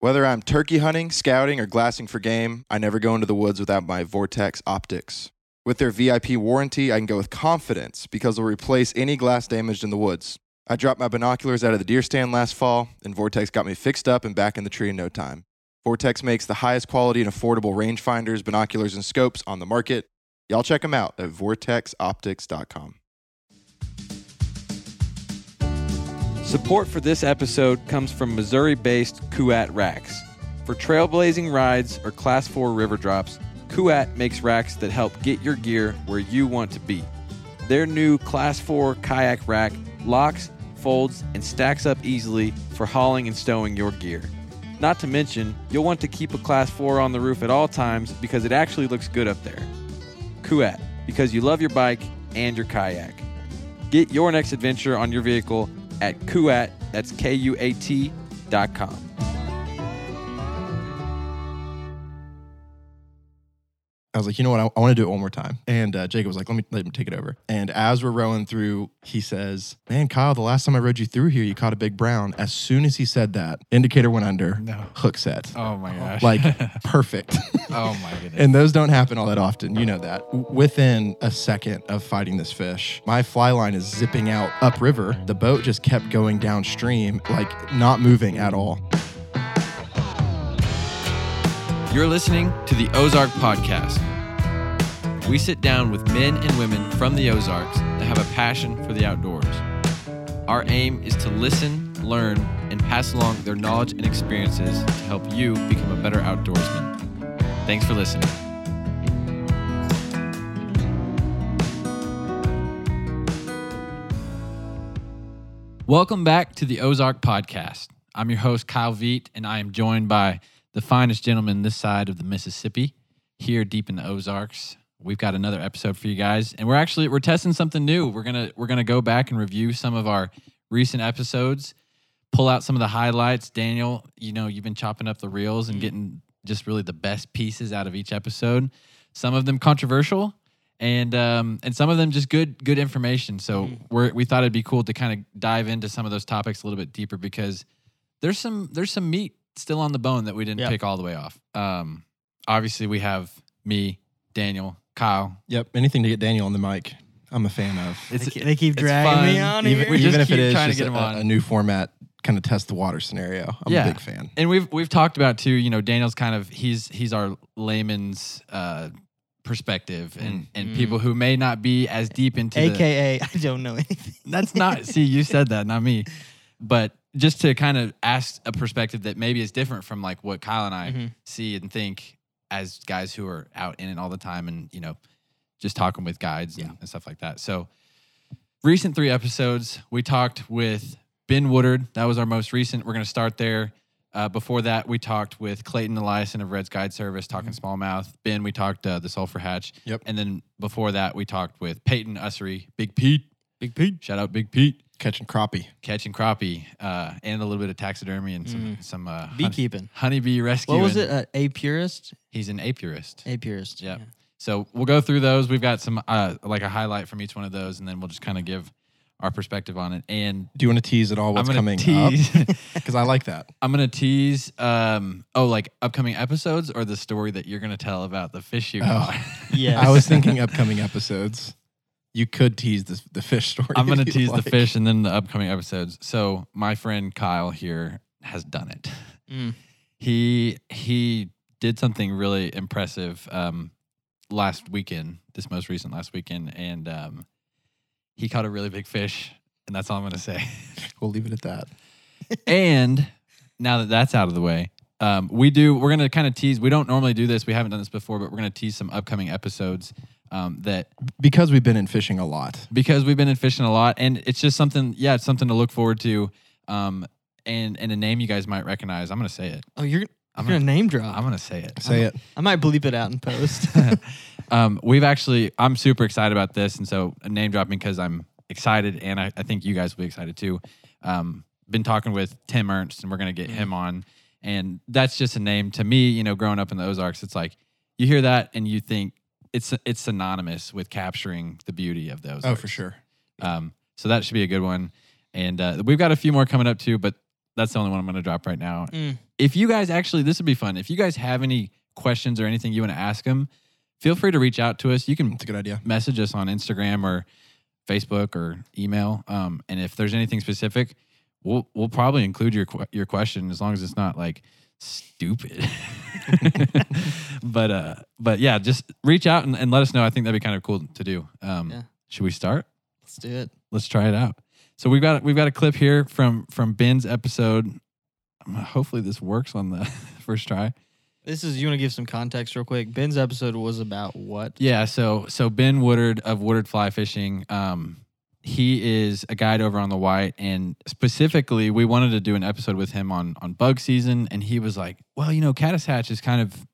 Whether I'm turkey hunting, scouting, or glassing for game, I never go into the woods without my Vortex optics. With their VIP warranty, I can go with confidence because they'll replace any glass damaged in the woods. I dropped my binoculars out of the deer stand last fall, and Vortex got me fixed up and back in the tree in no time. Vortex makes the highest quality and affordable rangefinders, binoculars, and scopes on the market. Y'all check them out at vortexoptics.com. Support for this episode comes from Missouri based Kuat Racks. For trailblazing rides or Class 4 river drops, Kuat makes racks that help get your gear where you want to be. Their new Class 4 kayak rack locks, folds, and stacks up easily for hauling and stowing your gear. Not to mention, you'll want to keep a Class 4 on the roof at all times because it actually looks good up there. Kuat, because you love your bike and your kayak. Get your next adventure on your vehicle at Kuat, that's K U A T dot com. I was like, you know what? I, I want to do it one more time. And uh, Jacob was like, let me let him take it over. And as we're rowing through, he says, "Man, Kyle, the last time I rode you through here, you caught a big brown." As soon as he said that, indicator went under, No. hook set, Oh my gosh. like perfect. oh my goodness. and those don't happen all that often. You know that. Within a second of fighting this fish, my fly line is zipping out upriver. The boat just kept going downstream, like not moving at all. You're listening to the Ozark Podcast. We sit down with men and women from the Ozarks that have a passion for the outdoors. Our aim is to listen, learn, and pass along their knowledge and experiences to help you become a better outdoorsman. Thanks for listening. Welcome back to the Ozark Podcast. I'm your host, Kyle Veit, and I am joined by the finest gentleman this side of the Mississippi, here deep in the Ozarks. We've got another episode for you guys, and we're actually we're testing something new. We're gonna we're gonna go back and review some of our recent episodes, pull out some of the highlights. Daniel, you know you've been chopping up the reels and getting just really the best pieces out of each episode. Some of them controversial, and um, and some of them just good good information. So we're, we thought it'd be cool to kind of dive into some of those topics a little bit deeper because there's some there's some meat still on the bone that we didn't Yeah. pick all the way off. Um, obviously we have me, Daniel, Kyle. Yep. Anything to get Daniel on the mic, I'm a fan of. It's they, keep- they keep it's dragging me on even, here. We just even if keep it is trying to just get him a, on. a new format, kind of test the water scenario. I'm Yeah. a big fan. and we've we've talked about too. You know, Daniel's kind of he's he's our layman's uh, perspective, and and Mm. people who may not be as deep into the, AKA, I don't know anything. That's not. see, you said that, not me. But just to kind of ask a perspective that maybe is different from like what Kyle and I Mhm. see and think as guys who are out in it all the time, and you know, just talking with guides and, and stuff like that. So, recent three episodes, we talked with Ben Woodard. That was our most recent. We're going to start there. Uh, before that, we talked with Clayton Eliason of Red's Guide Service, talking smallmouth. Ben, we talked uh, the Sulphur Hatch. Yep. And then before that, we talked with Peyton Ussery, Big Pete. Big Pete. Shout out Big Pete. Catching crappie. Catching crappie uh, and a little bit of taxidermy and some some uh, honey- Beekeeping. honeybee rescue. What was it? Uh, a purist? He's an apurist. A purist. Yeah. So we'll go through those. We've got some uh, like a highlight from each one of those, and then we'll just kind of give our perspective on it. And Do you want to tease at all what's I'm gonna coming tease. up? Because I like that. I'm gonna tease. Um, oh, like upcoming episodes or the story that you're gonna tell about the fish you Oh. caught. Yes. I was thinking upcoming episodes. You could tease the, the fish story. I'm gonna tease like. the fish and then the upcoming episodes. So my friend Kyle here has done it. Mm. He he did something really impressive um, last weekend. This most recent last weekend, and um, he caught a really big fish, and that's all I'm gonna say. We'll leave it at that. and now that that's out of the way, um, we do. We're gonna kind of tease. We don't normally do this. We haven't done this before, but we're gonna tease some upcoming episodes um, that Because we've been in fishing a lot. because we've been in fishing a lot, and it's just something. Yeah, it's something to look forward to. Um, and and a name you guys might recognize. I'm gonna say it. Oh, you're, you're I'm gonna gonna- name drop. I'm gonna say it. Say it. I might bleep it out in post. um, we've actually, I'm super excited about this, and so name dropping because I'm excited, and I, I think you guys will be excited too. Um, been talking with Tim Ernst, and we're gonna get him on, and that's just a name to me. You know, growing up in the Ozarks, it's like you hear that and you think it's it's synonymous with capturing the beauty of those. Oh, for sure. Um, so that should be a good one, and uh, we've got a few more coming up too. But that's the only one I'm going to drop right now. Mm. If you guys actually, this would be fun. If you guys have any questions or anything you want to ask them, feel free to reach out to us. You can It's a good idea. message us on Instagram or Facebook or email. Um, and if there's anything specific, we'll we'll probably include your your question as long as it's not like stupid. but uh, but yeah, just reach out and, and let us know. I think that'd be kind of cool to do. Um, Yeah. Should we start? Let's do it. Let's try it out. So we've got we've got a clip here from from Ben's episode. Um, Hopefully this works on the first try. This is you want to give some context real quick. Ben's episode was about what? Yeah, so so Ben Woodard of Woodard Fly Fishing, um, he is a guide over on the White, and specifically, we wanted to do an episode with him on on bug season, and he was like, "Well, you know, caddis hatch is kind of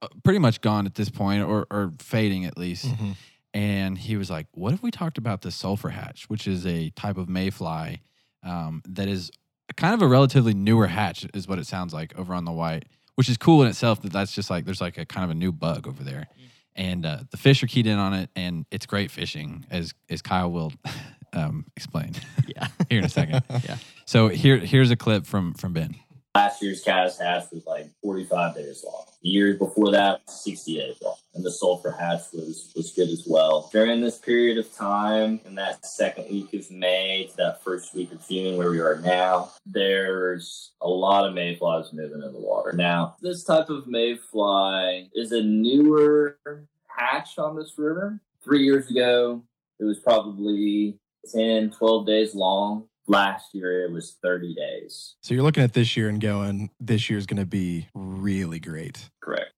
uh, pretty much gone at this point, or or fading at least." Mhm. And he was like, "What if we talked about the sulfur hatch, which is a type of mayfly um, that is kind of a relatively newer hatch, is what it sounds like over on the White." Which is cool in itself. That that's just like there's like a kind of a new bug over there and uh, the fish are keyed in on it, and it's great fishing, as as Kyle will um, explain Yeah. here in a second. Yeah. So here here's a clip from from Ben. Last year's caddis hatch was like 45 days long. The years before that, 60 days long. And the sulfur hatch was, was good as well. During this period of time, in that second week of May to that first week of June where we are now, there's a lot of mayflies moving in the water. Now, this type of mayfly is a newer hatch on this river. Three years ago, it was probably 10, 12 days long. Last year, it was 30 days. So you're looking at this year and going, this year's going to be really great. Correct.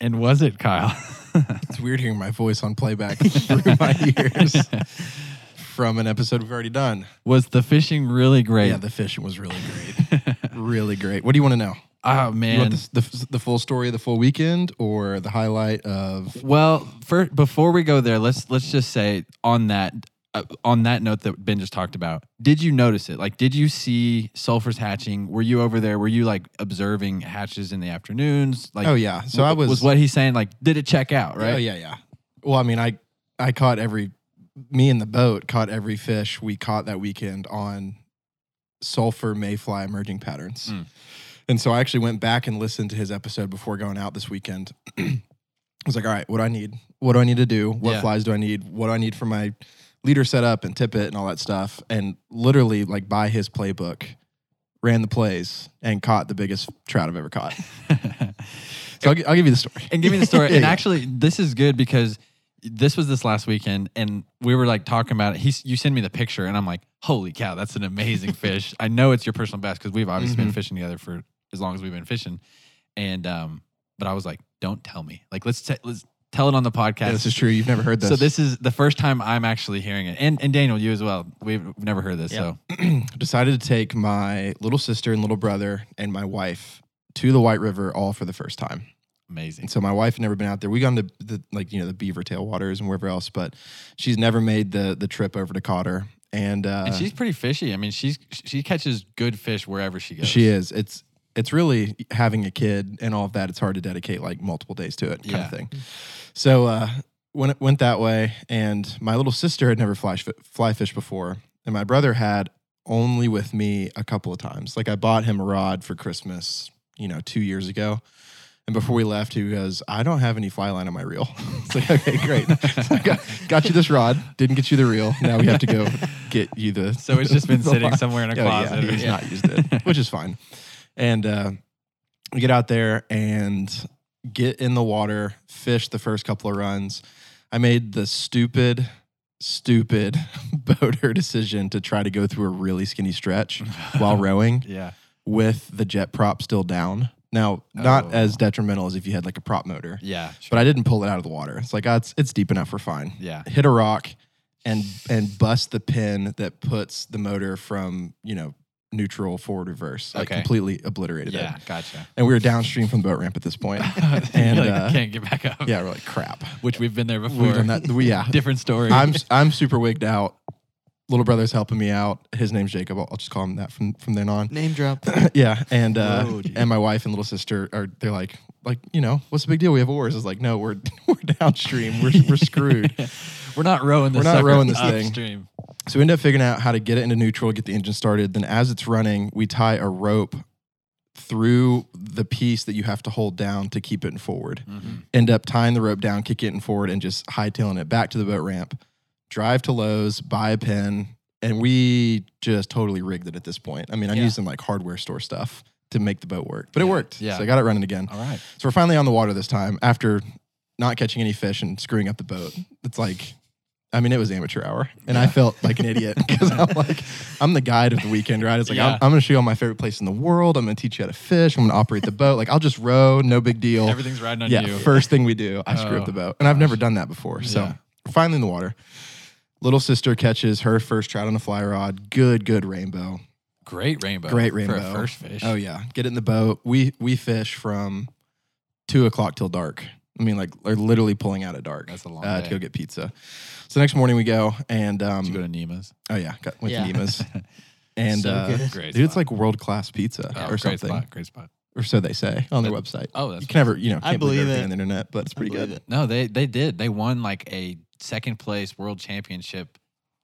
And was it Kyle? It's weird hearing my voice on playback through my ears from an episode we've already done. was the fishing really great? Yeah, the fishing was really great. really great. What do you want to know? oh You want man. the, the, the full story of the full weekend or the highlight of. Well, for, before we go there, let's let's just say on that uh, on that note that Ben just talked about, did you notice it? Like, did you see sulfurs hatching? Were you over there? Were you like observing hatches in the afternoons? Like, oh, yeah. So I was. was what he's saying. Like, did it check out? Right? Oh, yeah, yeah. Well, I mean, I, I caught every. Me and the boat caught every fish we caught that weekend on sulfur mayfly emerging patterns. Mm. And so I actually went back and listened to his episode before going out this weekend. I was like, all right, what do I need? What do I need to do? What Yeah. flies do I need? What do I need for my leader setup and tippet and all that stuff? And literally, like by his playbook, ran the plays and caught the biggest trout I've ever caught. So I'll, I'll give you the story. and give me the story. Yeah, and yeah. actually, this is good because this was this last weekend, and we were like talking about it. He's you send me the picture, and I'm like, holy cow, that's an amazing fish. I know it's your personal best because we've obviously been Mhm. fishing together for as long as we've been fishing, and um, but I was like, don't tell me. Like, let's t- let's tell it on the podcast. Yeah, this is true. You've never heard this. So this is the first time I'm actually hearing it, and and Daniel, you as well. We've never heard this, Yeah. so decided to take my little sister and little brother and my wife to the White River all for the first time. amazing. And so my wife had never been out there. We gone to the like you know the Beaver Tail waters and wherever else, but she's never made the the trip over to Cotter. And, uh, and she's pretty fishy. I mean, she's she catches good fish wherever she goes. she is. It's it's really having a kid and all of that. It's hard to dedicate like multiple days to it, kind Yeah. of thing. So uh, when it went that way, and my little sister had never fly fly fished before, and my brother had only with me a couple of times. Like I bought him a rod for Christmas, you know, two years ago. And before we left, he goes, I don't have any fly line on my reel. it's like, okay, great. So got, got you this rod, didn't get you the reel. Now we have to go get you the. So it's just been sitting line. somewhere in a Oh, closet. Yeah, he's Yeah. not used it, which is fine. And uh, we get out there and get in the water, fish the first couple of runs. I made the stupid, stupid boater decision to try to go through a really skinny stretch while rowing Yeah. with the jet prop still down. Now, not Oh. as detrimental as if you had like a prop motor, Yeah. but I didn't pull it out of the water. It's like, ah, it's, it's deep enough, we're fine Yeah. hit a rock and and bust the pin that puts the motor from you know neutral forward reverse like Okay. completely obliterated Yeah. it Gotcha. and we were downstream from the boat ramp at this point and and like, uh, can't get back up. yeah we're like crap Which we've been there before. we've done that we, yeah Different story. i'm i'm super wigged out little brother's helping me out his name's jacob i'll, I'll just call him that from from then on Name drop. yeah and uh Whoa, geez. and my wife and little sister are they're like like you know what's the big deal we have oars it's like no we're we're downstream we're, we're screwed We're not rowing this We're not rowing this thing. upstream. So we end up figuring out how to get it into neutral, get the engine started. Then as it's running, we tie a rope through the piece that you have to hold down to keep it in forward. Mhm. End up tying the rope down, kick it in forward, and just hightailing it back to the boat ramp. Drive to Lowe's, buy a pin, and we just totally rigged it at this point. I mean, I'm Yeah. using like hardware store stuff to make the boat work, but it worked. yeah. So I got it running again. All right. So we're finally on the water this time after not catching any fish and screwing up the boat. It's like, I mean, it was amateur hour, and I felt like an idiot because I'm like, I'm the guide of the weekend, right? It's like, Yeah. I'm, I'm going to show you all my favorite place in the world. I'm going to teach you how to fish. I'm going to operate the boat. Like, I'll just row, no big deal. Everything's riding on yeah, you. first thing we do, I screw Oh, up the oh, boat, and I've never done that before. So Yeah. we're finally in the water. Little sister catches her first trout on a fly rod. Good, good rainbow. Great rainbow. Great rainbow. For a rainbow. first fish. Oh yeah, get it in the boat. We we fish from two o'clock till dark. I mean, like they're literally pulling out at dark. That's a long uh, day. to go get pizza. So next morning we go and um, Did you go to Neema's? oh yeah, got, went Yeah. to Neema's and So uh, good. Great. dude, it's spot. like world class pizza Oh, or great something, Spot, great spot. or so they say on their website. Oh, that's You can never, you know, I can't believe believe everything it. on the internet, but it's pretty good. it. No, they they did. They won like a second place world championship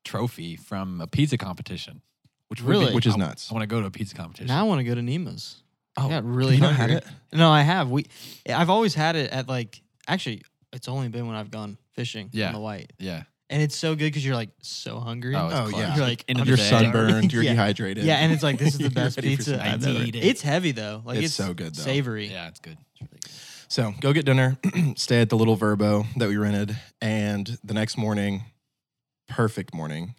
trophy from a pizza competition. Which would be- Really? Which is I- nuts. I want to go to a pizza competition. Now I want to go to Neema's. Oh, I got really you not hungry. had it? No, I have. We, I've always had it at like. Actually, it's only been when I've gone fishing Yeah. on the white, yeah. and it's so good because you're like so hungry. Oh, it's Oh, clutch. yeah. You're like End of You're day. sunburned. You're Yeah. dehydrated. yeah, and it's like this is the You're best ready for pizza some I've ever. Need. It's heavy though. Like It's it's, so good, though. Savory. Yeah, it's good. It's really good. So go get dinner, stay at the little Vrbo that we rented, and the next morning, perfect morning.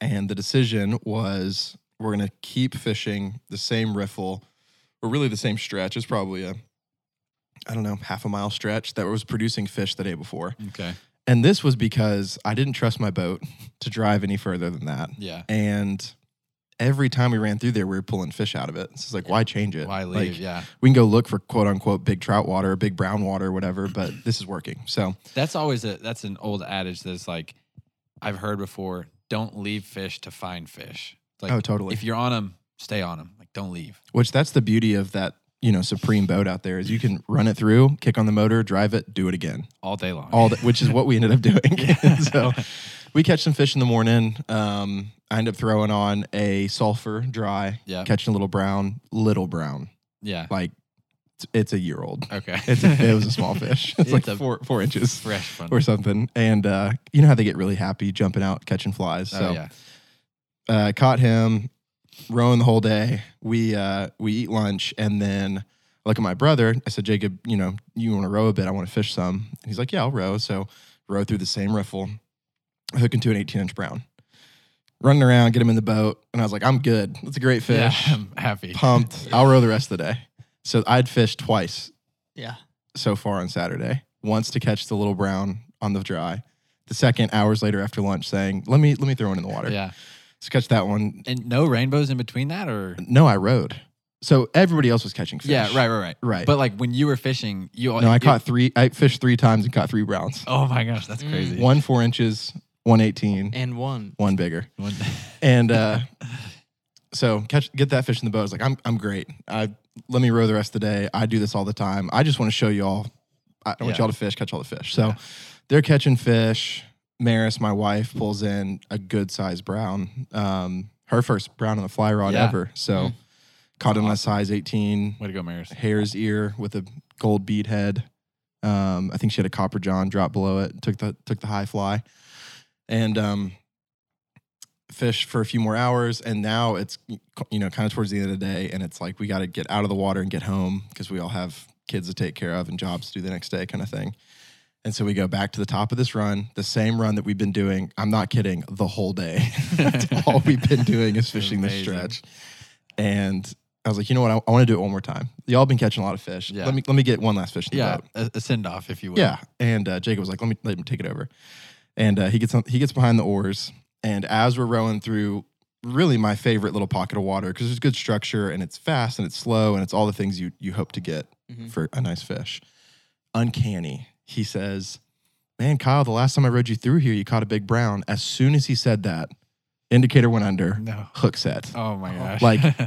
And the decision was we're gonna keep fishing the same riffle, or really the same stretch. It's probably a, I don't know, half a mile stretch that was producing fish the day before. Okay. And this was because I didn't trust my boat to drive any further than that. Yeah. And every time we ran through there, we were pulling fish out of it. So It's like, why change it? Why Like, leave? yeah. we can go look for quote unquote big trout water big brown water whatever, but this is working. So That's always a that's an old adage that's like I've heard before. Don't leave fish to find fish. Like oh, totally. if you're on them, stay on them. Like don't leave. Which that's the beauty of that, you know, supreme boat out there is you can run it through, kick on the motor, drive it, do it again, all day long. all that, which is what we ended up doing. so we catch some fish in the morning. Um, I end up throwing on a sulfur dry, Yeah. catching a little brown, little brown, yeah. like it's, a year old. Okay. It's a, it was a small fish. It's, It's like four four inches fresh or something. And uh, you know how they get really happy jumping out catching flies. So oh yeah. uh, caught him rowing the whole day. We uh, we eat lunch and then I look at my brother. I said, Jacob, you know, you want to row a bit? I want to fish some. And he's like, Yeah, I'll row. So row through the same riffle, hook into an 18 inch brown, running around, get him in the boat, and I was like, I'm good. That's a great fish. Yeah, I'm happy. Pumped. I'll row the rest of the day. So I'd fished twice Yeah. so far on Saturday. Once to catch the little brown on the dry. The second, hours later after lunch, saying, "Let me let me throw one in the water." Yeah. So catch that one. And no rainbows in between that or No, I rowed. So everybody else was catching fish. Yeah, right, right, right. Right. But like when you were fishing, you no, I you- caught three. I fished three times and caught three browns. Oh my gosh, that's Mm. crazy. One four inches, one eighteen, And one. one bigger. One- And uh, so catch get that fish in the boat. I was like, I'm I'm great. I let me row the rest of the day. I do this all the time. I just want to show you all. I want Yeah. y'all to fish, catch all the fish. So Yeah. they're catching fish. Maris, my wife, pulls in a good sized brown. Um, her first brown on the fly rod Yeah. ever. So Mhm. caught in a size 18 Way to go, Maris. hare's ear with a gold bead head. Um, I think she had a copper john drop below it. Took the took the high fly, and um, fished for a few more hours. And now it's you know kind of towards the end of the day, and it's like we got to get out of the water and get home because we all have kids to take care of and jobs to do the next day, kind of thing. And so we go back to the top of this run, the same run that we've been doing. I'm not kidding, the whole day. That's all we've been doing is fishing this stretch. And I was like, you know what? I, I want to do it one more time. Y'all been catching a lot of fish. Yeah. Let me let me get one last fish in the Yeah, boat. a, a send off, if you will. Yeah. And uh, Jacob was like, let me let him take it over. And uh, he gets on, he gets behind the oars. And as we're rowing through really my favorite little pocket of water because there's good structure and it's fast and it's slow and it's all the things you you hope to get Mhm. for a nice fish. Uncanny. He says, Man, Kyle, the last time I rode you through here, you caught a big brown. As soon as he said that, Indicator went under. No. Hook set. Oh my gosh. Like-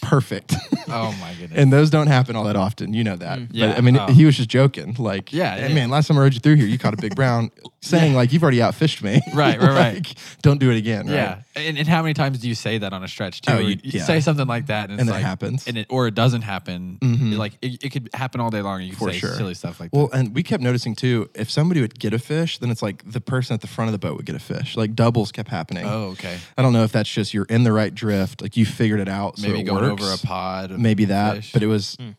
Perfect. oh my goodness. and those don't happen all that often. You know that. Mm. But Yeah. I mean, Oh. he was just joking. Like, Yeah, "Hey, yeah. man, last time I rode you through here, you caught a big brown, saying like you've already outfished me. Right, right, right. Like, Don't do it again. right? yeah. And, and how many times do you say that on a stretch too? Oh, you- you yeah. say something like that and, it's And it like, happens. and it or it doesn't happen. Mhm. Like it, it could happen all day long. And you can For say sure. silly stuff like Well, that. Well, and we kept noticing too, if somebody would get a fish, then it's like the person at the front of the boat would get a fish. Like doubles kept happening. Oh, okay. I don't know if that's just you're in the right drift, like you figured it out. so Maybe it going works. over a pod. Maybe that, fish. but it was. Hmm.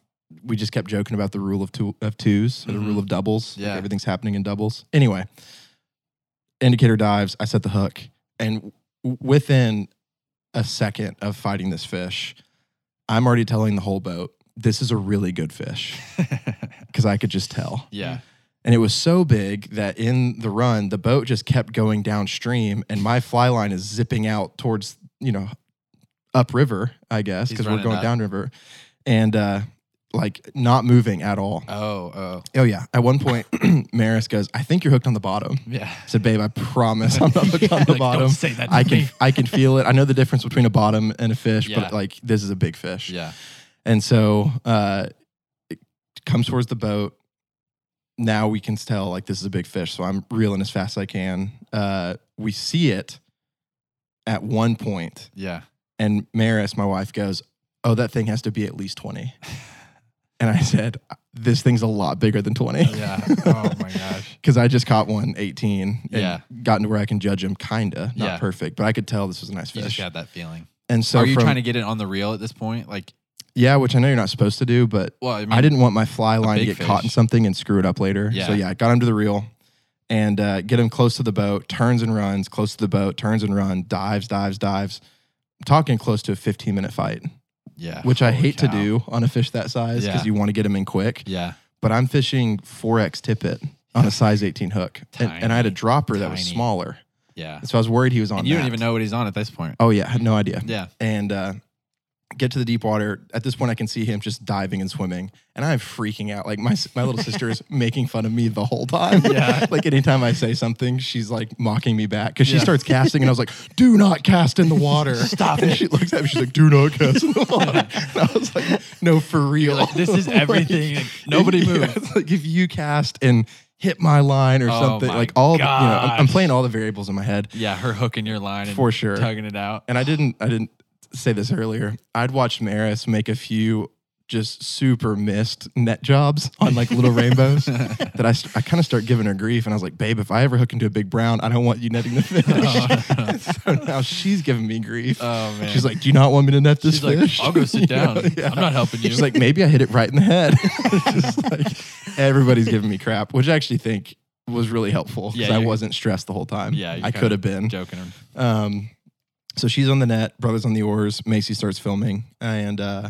We just kept joking about the rule of two of twos, or the rule of doubles. like Yeah. everything's happening in doubles. Anyway, indicator dives. I set the hook, and within a second of fighting this fish, I'm already telling the whole boat, "This is a really good fish," because I could just tell. yeah. And it was so big that in the run, the boat just kept going downstream, and my fly line is zipping out towards, you know, upriver, I guess, He's because we're running going up. downriver, and uh, like not moving at all. Oh, oh. Oh yeah. At one point, Maris goes, "I think you're hooked on the bottom." Yeah. I said, "Babe, I promise I'm not hooked on the Like, bottom. Don't say that to I can me. I can feel it. I know the difference between a bottom and a fish, Yeah. but like this is a big fish." Yeah. And so uh, it comes towards the boat. Now we can tell like this is a big fish. So I'm reeling as fast as I can. Uh, we see it at one point, Yeah. and Maris, my wife, goes, "Oh, that thing has to be at least 20." And I said, "This thing's a lot bigger than 20." Yeah. Oh my gosh. Because I just caught one 18 and Yeah. gotten to where I can judge him, kinda, not Yeah. perfect, but I could tell this was a nice fish. You just got that feeling. And so, Are you from- trying to get it on the reel at this point? Like, yeah, which I know you're not supposed to do, but well, I mean, I didn't want my fly line to get caught in something and screw it up later. Yeah. So yeah, I got him to the reel and uh, get him close to the boat, turns and runs, close to the boat, turns and run, dives, dives, dives. I'm talking close to a 15 minute fight, Yeah. which I hate cow. to do on a fish that size because Yeah. you want to get him in quick. Yeah. But I'm fishing 4X tippet on a size 18 hook. And, and I had a Tiny, dropper that was smaller. Yeah. So I was worried he was on And you don't even know what he's on at this point. Oh, yeah. I had no idea. Yeah. and uh, get to the deep water. At this point, I can see him just diving and swimming, and I'm freaking out. Like my my little sister is making fun of me the whole time. Yeah. like anytime I say something, she's like mocking me back because she Yeah. starts casting, and I was like, "Do not cast in the water." Stop and it. She looks at me. She's like, "Do not cast in the water." and I was like, "No, for real. like, this is everything. Like, nobody yeah, move. it's like if you cast and hit my line or Oh something, like all the, you know, I'm, I'm playing all the variables in my head. Yeah. Her hooking your line and For sure. tugging it out. and I didn't I didn't say this earlier. I'd watched Maris make a few just super missed net jobs on like little rainbows that I, st- I kind of start giving her grief and I was like, babe, if I ever hook into a big brown, I don't want you netting the fish. so now she's giving me grief. Oh man. She's like, do you not want me to net this She's like, fish? I'll go sit You know, down. yeah. I'm not helping you. She's like, maybe I hit it right in the head. Just like everybody's giving me crap, which I actually think was really helpful because Yeah, I wasn't stressed the whole time. Yeah, I could have been. joking. Um, so she's on the net, brother's on the oars. Macy starts filming, and uh,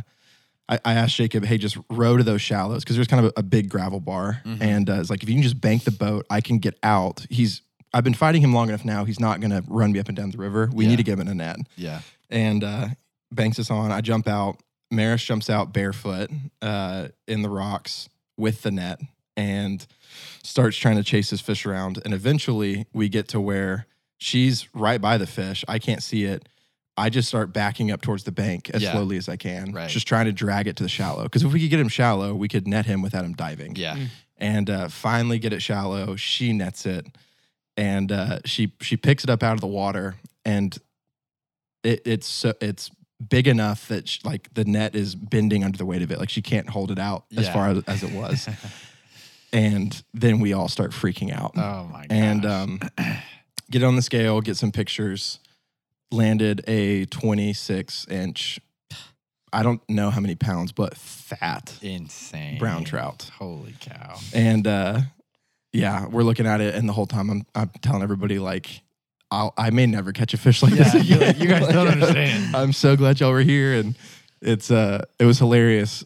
I, I asked Jacob, "Hey, just row to those shallows because there's kind of a, a big gravel bar, Mhm. and uh, it's like if you can just bank the boat, I can get out." He's I've been fighting him long enough now. He's not gonna run me up and down the river. We Yeah. need to get him a net, Yeah. and uh, banks us on. I jump out. Maris jumps out barefoot uh, in the rocks with the net and starts trying to chase his fish around. And eventually we get to where she's right by the fish. I can't see it. I just start backing up towards the bank as Yeah. slowly as I can, Right. just trying to drag it to the shallow. Because if we could get him shallow, we could net him without him diving. Yeah. And uh, finally get it shallow. She nets it, and uh, she she picks it up out of the water, and it, it's so it's big enough that sh like the net is bending under the weight of it. Like she can't hold it out as Yeah. far as, as it was. and then we all start freaking out oh my god. and um, get on the scale, get some pictures. Landed a 26 inch, I don't know how many pounds, but fat insane brown trout. Holy cow. And uh, yeah, we're looking at it, and the whole time I'm, I'm telling everybody like, I'll, I may never catch a fish like Yeah, this again. like, "You guys don't understand." I'm so glad y'all were here, and it's uh, it was hilarious,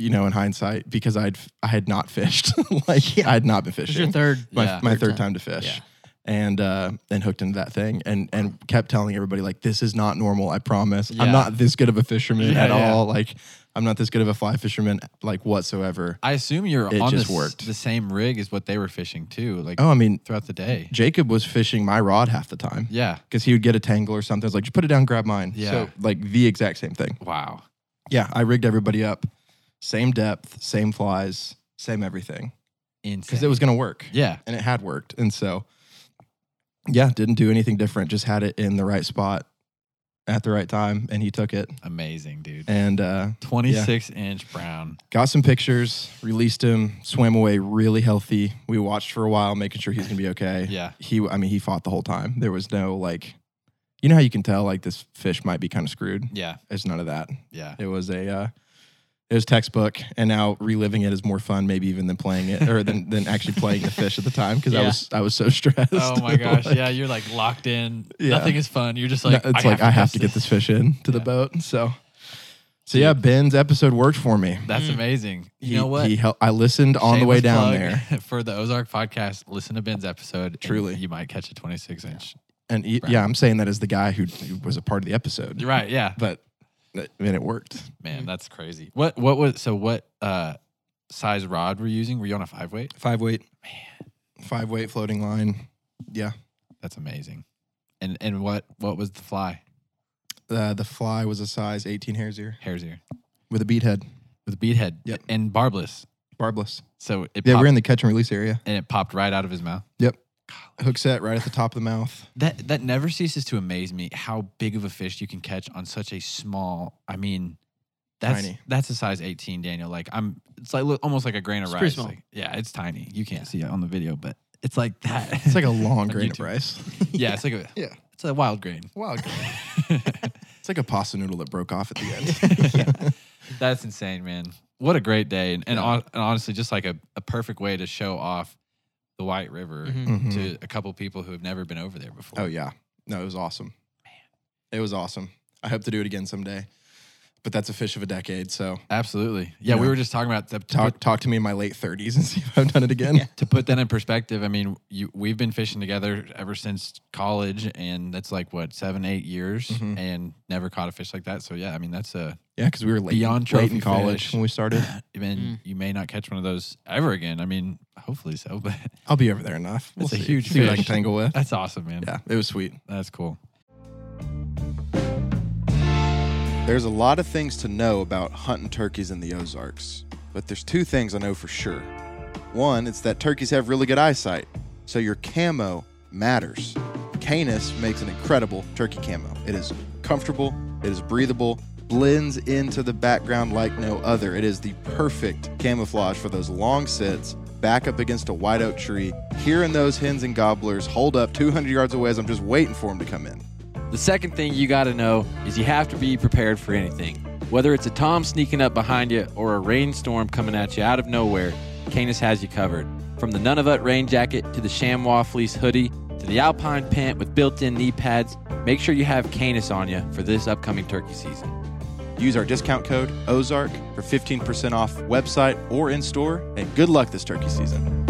you know, in hindsight because I'd I had not fished, like I had not been This is your fishing. third. my, Yeah. my Third third time. time to fish. And uh, and hooked into that thing and and kept telling everybody like this is not normal. I promise. Yeah. I'm not this good of a fisherman Yeah, at yeah. all. Like I'm not this good of a fly fisherman like whatsoever. I assume you're It on just the, worked. the same rig as what they were fishing too, like Oh, I mean, throughout the day. Jacob was fishing my rod half the time Yeah. because he would get a tangle or something. I was like, just put it down, grab mine. Yeah. So like the exact same thing. Wow. Yeah, I rigged everybody up, same depth, same flies, same everything because it was gonna work. Yeah. and it had worked. And so, yeah, didn't do anything different. Just had it in the right spot at the right time, and he took it. Amazing, dude. And uh, 26 inch brown. got some pictures, released him, swam away really healthy. We watched for a while, making sure he's gonna be okay. Yeah. He, I mean, he fought the whole time. There was no like, you know how you can tell like this fish might be kind of screwed. Yeah. There's none of that. Yeah. It was a. Uh, it was textbook, and now reliving it is more fun, maybe even than playing it, or than, than actually playing the fish at the time because I was I was so stressed. Oh my gosh. Like, yeah. You're like locked in. Yeah. Nothing is fun. You're just No, like, it's like I have to catch get this fish in to the boat. So, so yeah, Ben's episode worked for me. That's Mm. amazing. You he, know what? He hel- I listened on the way down plug there, for the Ozark podcast. Listen to Ben's episode. Truly. you might catch a 26 inch. and he- yeah, I'm saying that as the guy who, who was a part of the episode. You're right. Yeah, But I mean, it worked. man, that's crazy. What what was so? What uh size rod were you using? Were you on a five weight? Five weight, Man. five weight floating line. Yeah, That's amazing. And and what what was the fly? uh, the fly was a size 18 hare's ear Hare's ear with a bead head, with a bead head. Yep. And barbless. barbless. So it Yeah, popped, we're in the catch and release area. and it popped right out of his mouth. Yep, hook set right at the top of the mouth. That that never ceases to amaze me how big of a fish you can catch on such a small. I mean, that's Tiny. that's a size 18, Daniel. Like I'm, it's like look, almost like a grain of rice. Like, yeah, it's tiny. You can't Yeah. see it on the video, but it's like that. It's like a long On grain of rice. yeah, it's like a Yeah. it's a wild grain. Wild grain. It's like a pasta noodle that broke off at the end. Yeah. That's insane, man. What a great day, and, and, Yeah. hon- and honestly, just like a, a perfect way to show off the White River Mhm. Mhm. to a couple people who have never been over there before. Oh yeah, no, it was awesome. Man, it was awesome. I hope to do it again someday. But that's a fish of a decade. So absolutely. Yeah, we were just talking about the, to talk put- talk to me in my late thirties and see if I've done it again. to put that in perspective, I mean, you, we've been fishing together ever since college, and that's like what seven, eight years, Mhm. and never caught a fish like that. So yeah, I mean, that's a Yeah, because we were late, Beyond late trophy in college fish. when we started. even Mm. you may not catch one of those ever again. I mean, hopefully so, but I'll be over there enough. We'll It's a see. huge see what I can fish. tangle with. that's awesome, man. Yeah, it was sweet. That's cool. There's a lot of things to know about hunting turkeys in the Ozarks, but there's two things I know for sure. One, it's that turkeys have really good eyesight, so your camo matters. Canis makes an incredible turkey camo. It is comfortable, it is breathable, blends into the background like no other. It is the perfect camouflage for those long sits back up against a white oak tree, hearing those hens and gobblers hold up 200 yards away as I'm just waiting for them to come in. The second thing you got to know is you have to be prepared for anything. Whether it's a tom sneaking up behind you or a rainstorm coming at you out of nowhere, Canis has you covered. From the Nunavut rain jacket to the chamois fleece hoodie to the alpine pant with built-in knee pads, make sure you have Canis on you for this upcoming turkey season. Use our discount code OZARK for 15% off website or in store, and good luck this turkey season.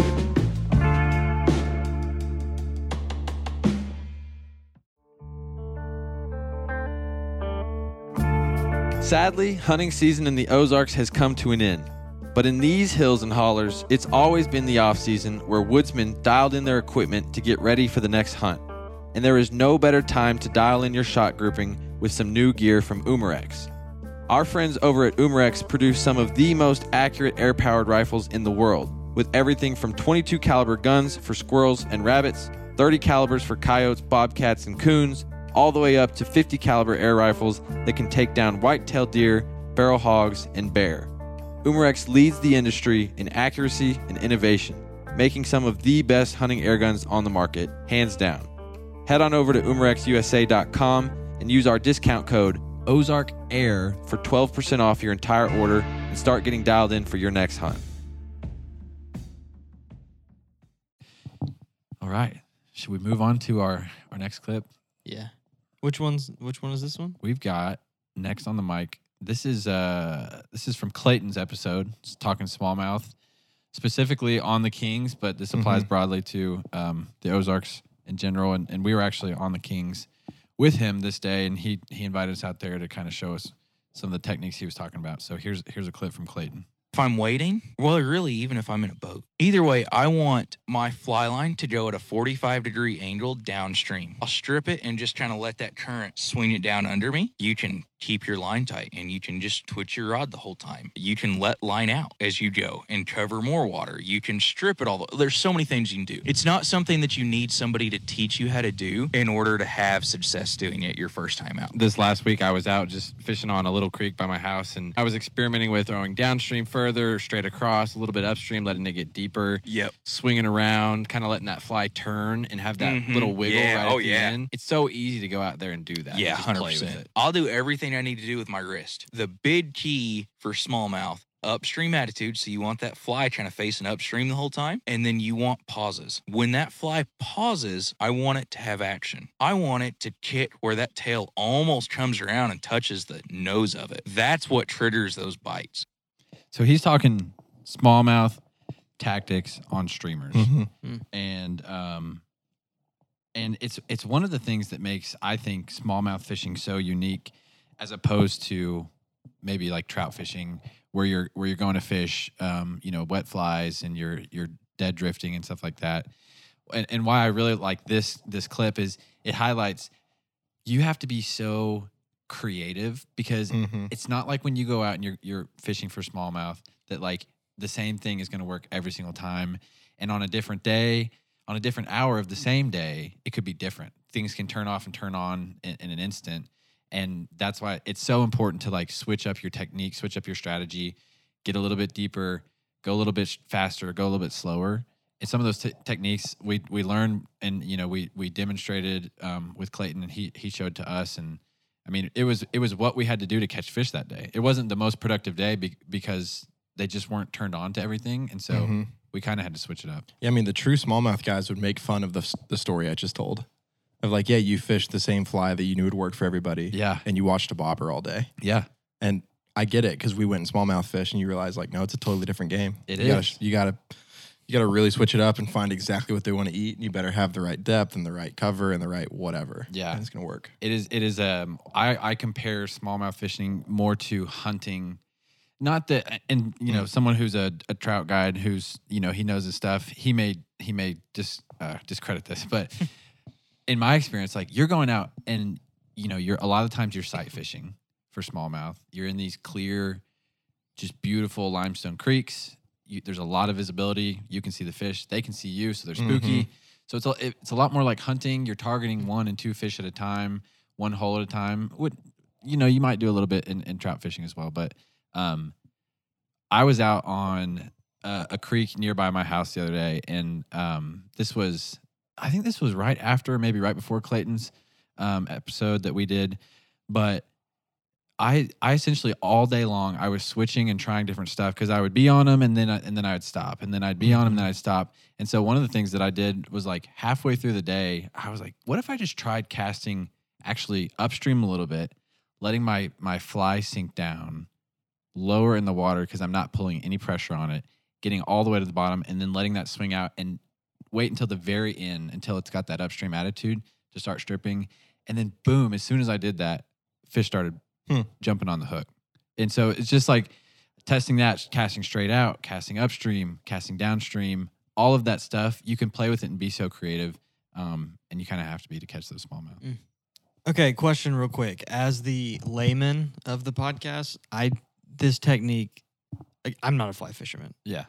Sadly, hunting season in the Ozarks has come to an end. But in these hills and hollers, it's always been the off season where woodsmen dialed in their equipment to get ready for the next hunt. And there is no better time to dial in your shot grouping with some new gear from Umarex. Our friends over at Umarex produce some of the most accurate air-powered rifles in the world, with everything from 22 caliber guns for squirrels and rabbits, 30 calibers for coyotes, bobcats, and coons, all the way up to 50 caliber air rifles that can take down white-tailed deer, barrel hogs, and bear. Umarex leads the industry in accuracy and innovation, making some of the best hunting air guns on the market, hands down. Head on over to umarexusa.com and use our discount code Ozark Air for 12% off your entire order and start getting dialed in for your next hunt. All right. Should we move on to our our next clip? Yeah. Which one's which one is this one? We've got next on the mic. This is uh this is from Clayton's episode. It's talking smallmouth, specifically on the Kings, but this applies broadly to um, the Ozarks in general. And, and we were actually on the Kings with him this day, and he he invited us out there to kind of show us some of the techniques he was talking about. So here's here's a clip from Clayton. if I'm wading, well, really, even if I'm in a boat. Either way, I want my fly line to go at a 45 degree angle downstream. I'll strip it and just kind of let that current swing it down under me. You can keep your line tight and you can just twitch your rod the whole time. You can let line out as you go and cover more water. You can strip it all. There's so many things you can do. It's not something that you need somebody to teach you how to do in order to have success doing it your first time out. This last week, I was out just fishing on a little creek by my house, and I was experimenting with throwing downstream further, straight across, a little bit upstream, letting it get deeper, Yep. swinging around, kind of letting that fly turn and have that Mhm. little wiggle Yeah. right at Oh, the yeah. end. It's so easy to go out there and do that. Yeah, 100%. I'll do everything I need to do with my wrist. The big key for smallmouth upstream attitude. So you want that fly trying to facing upstream the whole time, and then you want pauses. When that fly pauses, I want it to have action. I want it to kick where that tail almost comes around and touches the nose of it. That's what triggers those bites. So he's talking smallmouth tactics on streamers. Mhm. and um and it's it's one of the things that makes I think smallmouth fishing so unique as opposed to maybe like trout fishing where you're where you're going to fish um you know wet flies and you're you're dead drifting and stuff like that. And, and why I really like this this clip is it highlights you have to be so creative because Mhm. it's not like when you go out and you're you're fishing for smallmouth that like the same thing is going to work every single time. And on a different day on a different hour of the same day it could be different. Things can turn off and turn on in, in an instant and that's why it's so important to like switch up your technique switch up your strategy get a little bit deeper go a little bit faster go a little bit slower and some of those t- techniques we we learned and you know we we demonstrated um, with Clayton and he he showed to us and I mean it was it was what we had to do to catch fish that day. It wasn't the most productive day be- because they just weren't turned on to everything, and so Mhm. we kind of had to switch it up. Yeah, I mean, the true smallmouth guys would make fun of the, the story I just told. Of like, yeah, you fished the same fly that you knew would work for everybody. Yeah, And you watched a bobber all day. yeah, And I get it because we went and smallmouth fish and you realize, like, no, it's a totally different game. It you Gotta, you got to. You got to really switch it up and find exactly what they want to eat. And you better have the right depth and the right cover and the right whatever. Yeah. And it's to work. it is. It is. Um, I I compare smallmouth fishing more to hunting. Not that, and you know, someone who's a, a trout guide who's you know he knows his stuff. He may he may just uh, discredit this, but in my experience, like you're going out and you know you're a lot of times you're sight fishing for smallmouth. You're in these clear, just beautiful limestone creeks. You, there's a lot of visibility. You can see the fish. They can see you, so they're spooky. So it's a, it's a lot more like hunting. You're targeting one and two fish at a time, one hole at a time. Would you know you might do a little bit in, in trout fishing as well, but um, I was out on uh, a creek nearby my house the other day, and um, this was I think this was right after, maybe right before Clayton's um, episode that we did, but I I essentially all day long I was switching and trying different stuff because I would be on them and then I, and then I would stop and then I'd be on them and then I'd stop. And so one of the things that I did was like halfway through the day I was like what if I just tried casting actually upstream a little bit letting my my fly sink down lower in the water because I'm not pulling any pressure on it getting all the way to the bottom and then letting that swing out and wait until the very end until it's got that upstream attitude to start stripping and then boom as soon as I did that fish started Hmm. jumping on the hook. And so it's just like testing that, casting straight out, casting upstream, casting downstream, all of that stuff. You can play with it and be so creative. Um, and you kind of have to be to catch those smallmouth. Okay, question real quick. As the layman of the podcast, I this technique like, I'm not a fly fisherman. Yeah.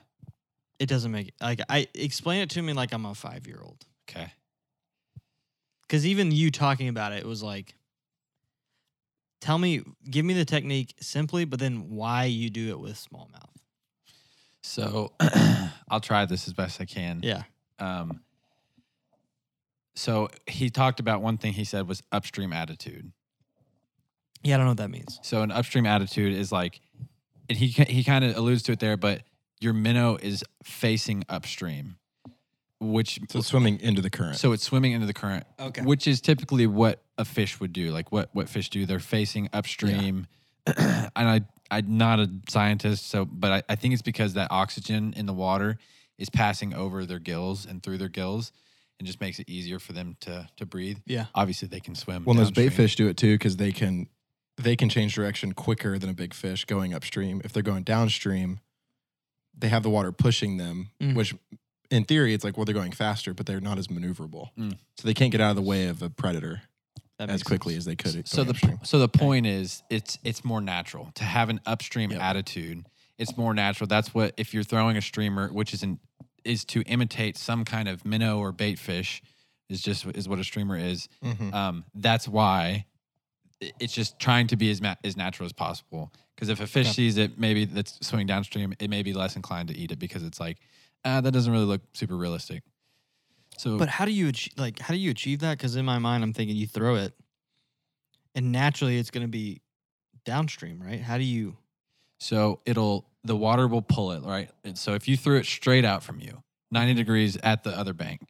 It doesn't make like I explain it to me like I'm a 5-year-old. Okay. Cuz even you talking about it, it was like tell me give me the technique simply, but then why you do it with smallmouth. So I'll try this as best I can. Yeah. Um, so he talked about one thing he said was upstream attitude. Yeah, I don't know what that means. So an upstream attitude is like, and he he kind of alludes to it there, but your minnow is facing upstream, which So it's swimming into the current. so it's swimming into the current, Okay. which is typically what a fish would do. Like what what fish do, they're facing upstream. and I I'm not a scientist, so but I, I think it's because that oxygen in the water is passing over their gills and through their gills. and just makes it easier for them to to breathe. Yeah. Obviously, they can swim. Well, those bait fish do it too because they can they can change direction quicker than a big fish going upstream. If they're going downstream, they have the water pushing them, Mhm. which in theory it's like well they're going faster, but they're not as maneuverable, Mm. so they can't get out of the way of a predator That as quickly sense. as they could. So the upstream. so the point is it's it's more natural to have an upstream Yep. attitude. It's more natural. That's what if you're throwing a streamer, which is an is to imitate some kind of minnow or bait fish, is just is what a streamer is. Mhm. Um, that's why it's just trying to be as ma- as natural as possible. Because if a fish Yeah. sees it, maybe that's swimming downstream, it may be less inclined to eat it because it's like, ah, that doesn't really look super realistic. So, But how do you like how do you achieve that? Because in my mind, I'm thinking you throw it, and naturally it's going to be downstream, right? How do you? So it'll the water will pull it right. And so if you threw it straight out from you, ninety degrees at the other bank,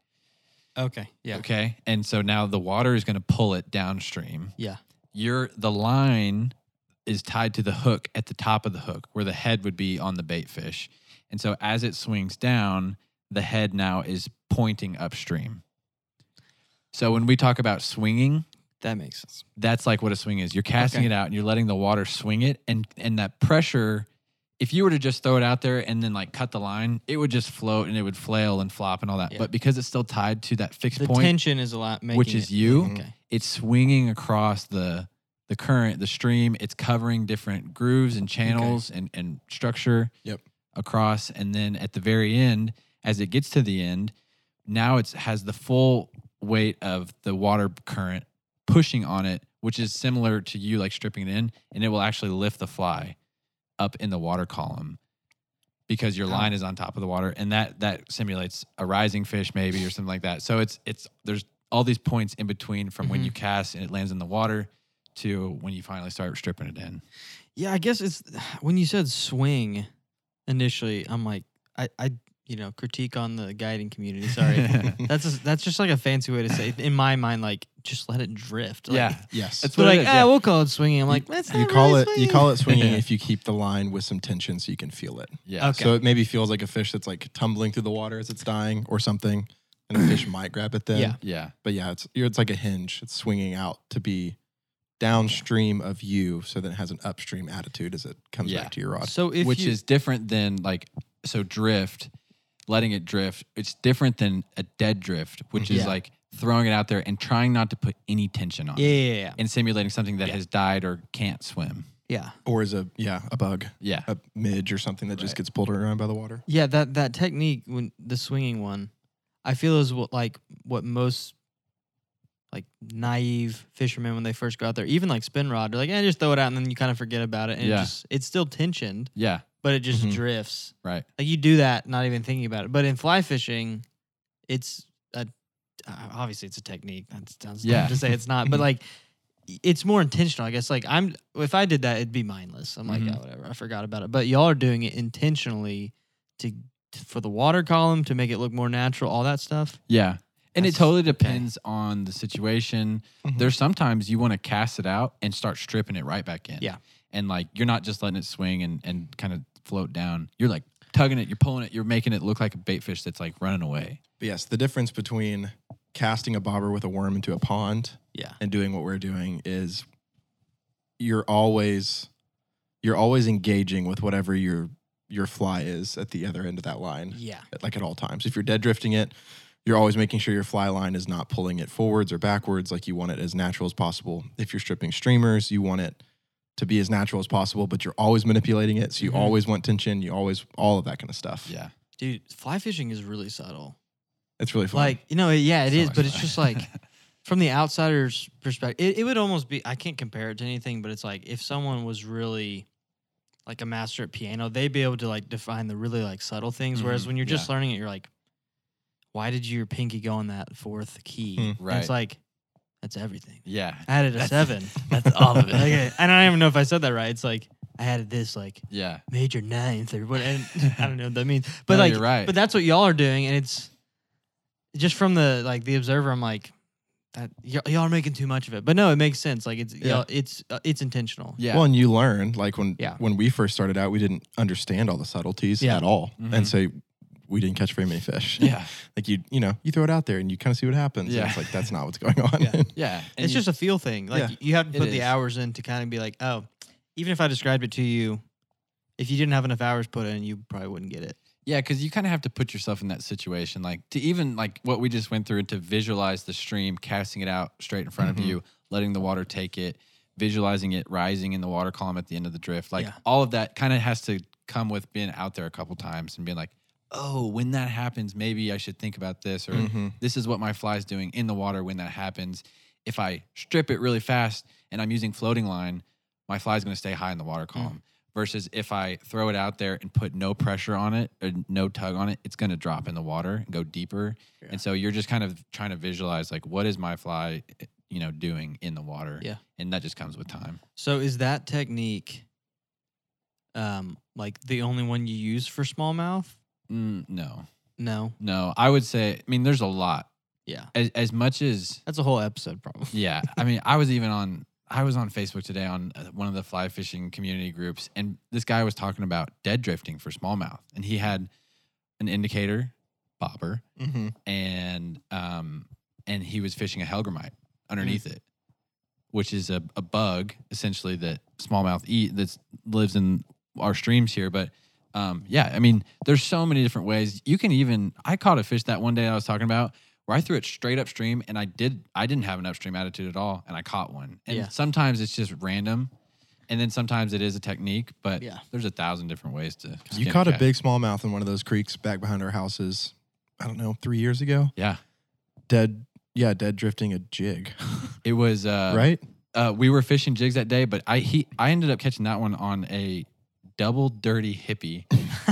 Okay. Yeah. okay, and so now the water is going to pull it downstream. Yeah. You're the line is tied to the hook at the top of the hook, where the head would be on the bait fish, and so as it swings down, the head now is pointing upstream. So when we talk about swinging, That makes sense. that's like what a swing is. You're casting Okay. it out and you're letting the water swing it and and that pressure if you were to just throw it out there and then like cut the line, it would just float and it would flail and flop and all that. Yeah. But because it's still tied to that fixed The point, tension is a lot, making which is it- you, Okay. it's swinging across the the current, the stream. It's covering different grooves and channels and and structure. Yep. Across, and then at the very end, as it gets to the end, now it's has the full weight of the water current pushing on it, which is similar to you like stripping it in, and it will actually lift the fly up in the water column because your line is on top of the water, and that that simulates a rising fish maybe or something like that. So it's it's there's all these points in between from when Mhm. you cast and it lands in the water to when you finally start stripping it in. Yeah, I guess it's when you said swing initially, I'm like, I, I, you know, critique on the guiding community. Sorry, that's just, that's just like a fancy way to say. It. In my mind, like just let it drift. Like, yeah, yes, That's But what like, is, ah, yeah. we'll call it swinging. I'm like, that's you not call really it you swinging." call it swinging if you keep the line with some tension so you can feel it. yeah. Okay. So it maybe feels like a fish that's like tumbling through the water as it's dying or something, and the fish might grab it then. Yeah. Yeah. But yeah, it's you're- it's like a hinge. It's swinging out to be downstream of you, so that it has an upstream attitude as it comes Yeah. back to your rod. So if which you, is different than like so drift letting it drift it's different than a dead drift which is like throwing it out there and trying not to put any tension on yeah, it yeah, yeah, and simulating something that Yeah. has died or can't swim yeah, or is a yeah a bug, yeah a midge or something that just gets pulled around by the water. yeah. That that technique when the swinging one, I feel is what like what most like naive fishermen when they first go out there, even like spin rod, they're like, eh, just throw it out and then you kind of forget about it. And Yeah. it just it's still tensioned, yeah but it just Mhm. drifts. right Like you do that, not even thinking about it. But in fly fishing, it's a uh, obviously it's a technique. That sounds dumb Yeah. to say it's not, but like it's more intentional. I guess like I'm if I did that, it'd be mindless. I'm like, Mhm. yeah, whatever. I forgot about it. But y'all are doing it intentionally to for the water column to make it look more natural. All that stuff. yeah and it That's- totally okay. depends on the situation Mhm. there's sometimes you want to cast it out and start stripping it right back in Yeah. and like you're not just letting it swing and, and kind of float down you're like tugging it you're pulling it you're making it look like a bait fish that's like running away But yes, the difference between casting a bobber with a worm into a pond Yeah. and doing what we're doing is you're always you're always engaging with whatever your your fly is at the other end of that line Yeah. at- like at all times. If you're dead drifting it, you're always making sure your fly line is not pulling it forwards or backwards. Like you want it as natural as possible. If you're stripping streamers, you want it to be as natural as possible, but you're always manipulating it. So you Mhm. always want tension. You always all of that kind of stuff. yeah Dude, fly fishing is really subtle. it's really fun. Like, you know, yeah, it So is, much but it's just like from the outsider's perspective, it, it would almost be I can't compare it to anything, but it's like if someone was really like a master at piano, they'd be able to like define the really like subtle things. Whereas Mhm, when you're just learning it, you're like, why did your pinky go on that fourth key? And Right. it's like, that's everything. yeah I added a That's- seven. that's all of it okay. And I don't even know if I said that right. It's like I added this like yeah major ninth or what and I don't know what that means. But No, like you're right. but that's what y'all are doing and it's just from the like the observer I'm like that y'all, y'all are making too much of it. But no, it makes sense. Like it's Yeah. it's uh, it's intentional. yeah Well, and you learn like when Yeah. when we first started out, we didn't understand all the subtleties Yeah. at all, Mhm. and so we didn't catch very many fish. Yeah. like you, you know, you throw it out there and you kind of see what happens. and Yeah. it's like that's not what's going on. Yeah. Yeah. and it's you- just a feel thing. Like Yeah. you have to put the is. hours in to kind of be like, oh, even if I described it to you, if you didn't have enough hours put in, you probably wouldn't get it. Yeah, because you kind of have to put yourself in that situation, like to even like what we just went through, and to visualize the stream, casting it out straight in front Mhm. of you, letting the water take it, visualizing it rising in the water column at the end of the drift, like Yeah. all of that kind of has to come with being out there a couple times and being like, oh, when that happens, maybe I should think about this, or Mhm. this is what my fly's doing in the water when that happens. If I strip it really fast and I'm using floating line, my fly's going to stay high in the water column. Versus if I throw it out there and put no pressure on it or no tug on it, it's going to drop in the water and go deeper. And so you're just kind of trying to visualize like what is my fly, you know, doing in the water. Yeah. And that just comes with time. So is that technique, um, like the only one you use for smallmouth? Mm, no, No. no. I would say, I mean, there's a lot. Yeah. As, as much as That's a whole episode, probably. Yeah, I mean, I was even on. I was on Facebook today on uh, one of the fly fishing community groups, and this guy was talking about dead drifting for smallmouth, and he had an indicator bobber, Mm-hmm. and um, and he was fishing a hellgrammite underneath it, which is a, a bug essentially that smallmouth eat that lives in our streams here. But um, yeah, I mean, there's so many different ways you can even. I caught a fish that one day I was talking about where I threw it straight upstream, and I did. I didn't have an upstream attitude at all, and I caught one. And Yeah. sometimes it's just random. And then sometimes it is a technique, but Yeah. there's a thousand different ways to. You caught a cat. big smallmouth in one of those creeks back behind our houses. I don't know, three years ago. Yeah, Dead, yeah, dead drifting a jig, it was uh, right? uh, we were fishing jigs that day, but I he I ended up catching that one on a double dirty hippie,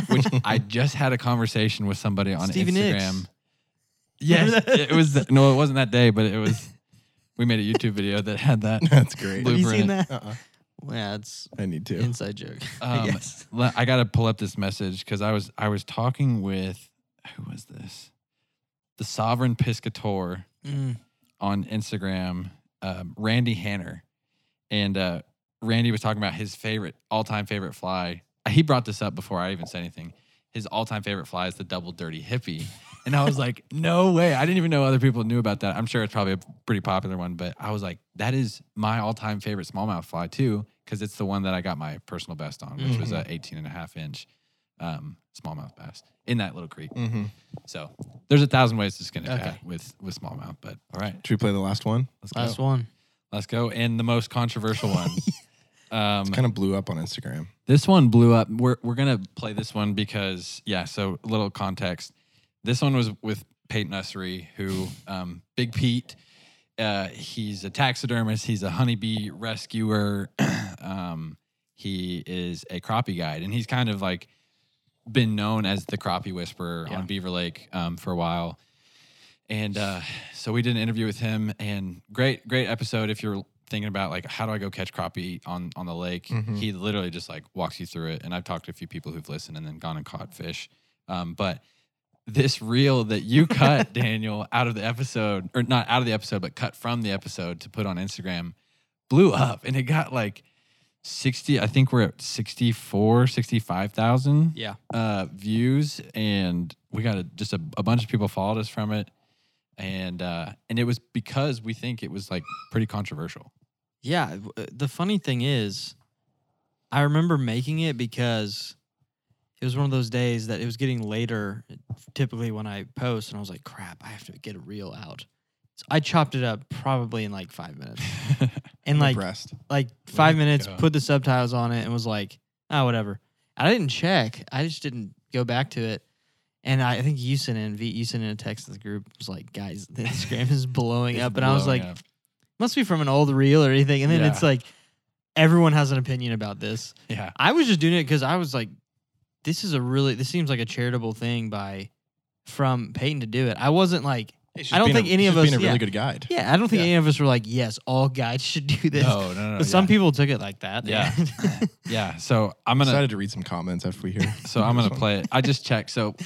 which I just had a conversation with somebody on Stephen Hicks. Instagram. Yes, it was the- no, it wasn't that day, but it was. We made a YouTube video that had that. That's great. Have you seen that? Uh-uh. Yeah, it's I need to. inside joke. Um, yes. I got to pull up this message because I was I was talking with who was this, the Sovereign Piscator. Mm. on Instagram, um, Randy Hanner, and uh, Randy was talking about his favorite, all-time favorite fly. He brought this up before I even said anything. His all-time favorite fly is the double dirty hippie, and I was like, "No way!" I didn't even know other people knew about that. I'm sure it's probably a pretty popular one, but I was like, "That is my all-time favorite smallmouth fly too," because it's the one that I got my personal best on, which was a 18 and a half inch um, smallmouth bass in that little creek. Mm-hmm. So there's a thousand ways to skin a Okay. cat with with smallmouth, but all right, Should we play the last one? let's go. Last one. Let's go. And the most controversial one. Um, Kind of blew up on Instagram. this one blew up. We're we're gonna play this one because yeah. So a little context. This one was with Peyton Ussery, who um, Big Pete. Uh, he's a taxidermist. He's a honeybee rescuer. um, he is a crappie guide, and he's kind of like been known as the crappie whisperer Yeah. on Beaver Lake um, for a while. And uh, so we did an interview with him, and great, great episode. If you're thinking about like how do I go catch crappie on on the lake, Mhm. he literally just like walks you through it. And I've talked to a few people who've listened and then gone and caught fish. Um, but this reel that you cut, Daniel, out of the episode, or not out of the episode, but cut from the episode to put on Instagram, blew up, and it got like. 60 i think we're at 64 65000 Yeah. uh, views, and we got a, just a, a bunch of people followed us from it, and uh, and it was because we think it was like pretty controversial. Yeah. uh, The funny thing is, I remember making it because it was one of those days that it was getting later, typically when I post, and I was like, crap, I have to get a reel out. So I chopped it up probably in like five minutes. And like, Impressed. like five minutes, put the subtitles on it, and was like, oh, whatever. I didn't check. I just didn't go back to it. And I, I think you sent in, V, you sent in a text to the group. was like, guys, the Instagram is blowing up. And I was like, up. Must be from an old reel or anything. And then it's like, everyone has an opinion about this. yeah, I was just doing it because I was like, this is a really, this seems like a charitable thing by, from Peyton to do it. I wasn't like, I don't think any of us- being a yeah. really good guide. yeah, I don't think Yeah. any of us were like, yes, all guides should do this. no, no, no. But some yeah. people took it like that. Yeah. yeah. So I'm I'm gonna, excited to read some comments after we hear. so I'm gonna play it. I just checked. So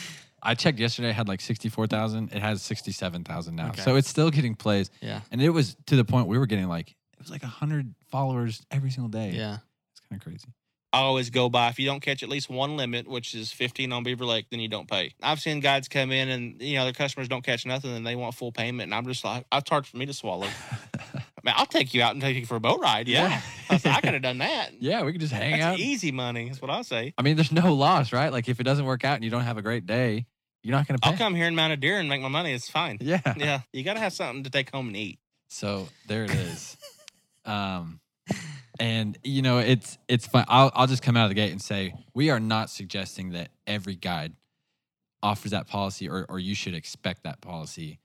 I checked yesterday. It had like sixty four thousand. It has sixty seven thousand now. Okay. So it's still getting plays, yeah. and it was to the point we were getting like it was like hundred followers every single day. Yeah. it's kind of crazy. I always go by if you don't catch at least one limit, which is 15 on Beaver Lake, then you don't pay. I've seen guides come in and you know their customers don't catch nothing and they want full payment, and I'm just like, I've hard for me to swallow. Man, I'll take you out and take you for a boat ride. Yeah, I, said, I could have done that. Yeah, we could just hang That's out. easy money. Is what I say. I mean, there's no loss, right? Like if it doesn't work out and you don't have a great day, you're not going to pay. I'll come here and mount a deer and make my money. It's fine. Yeah. Yeah, you got to have something to take home and eat. So there it is. um, and you know, it's it's fun. I'll I'll just come out of the gate and say we are not suggesting that every guide offers that policy, or or you should expect that policy.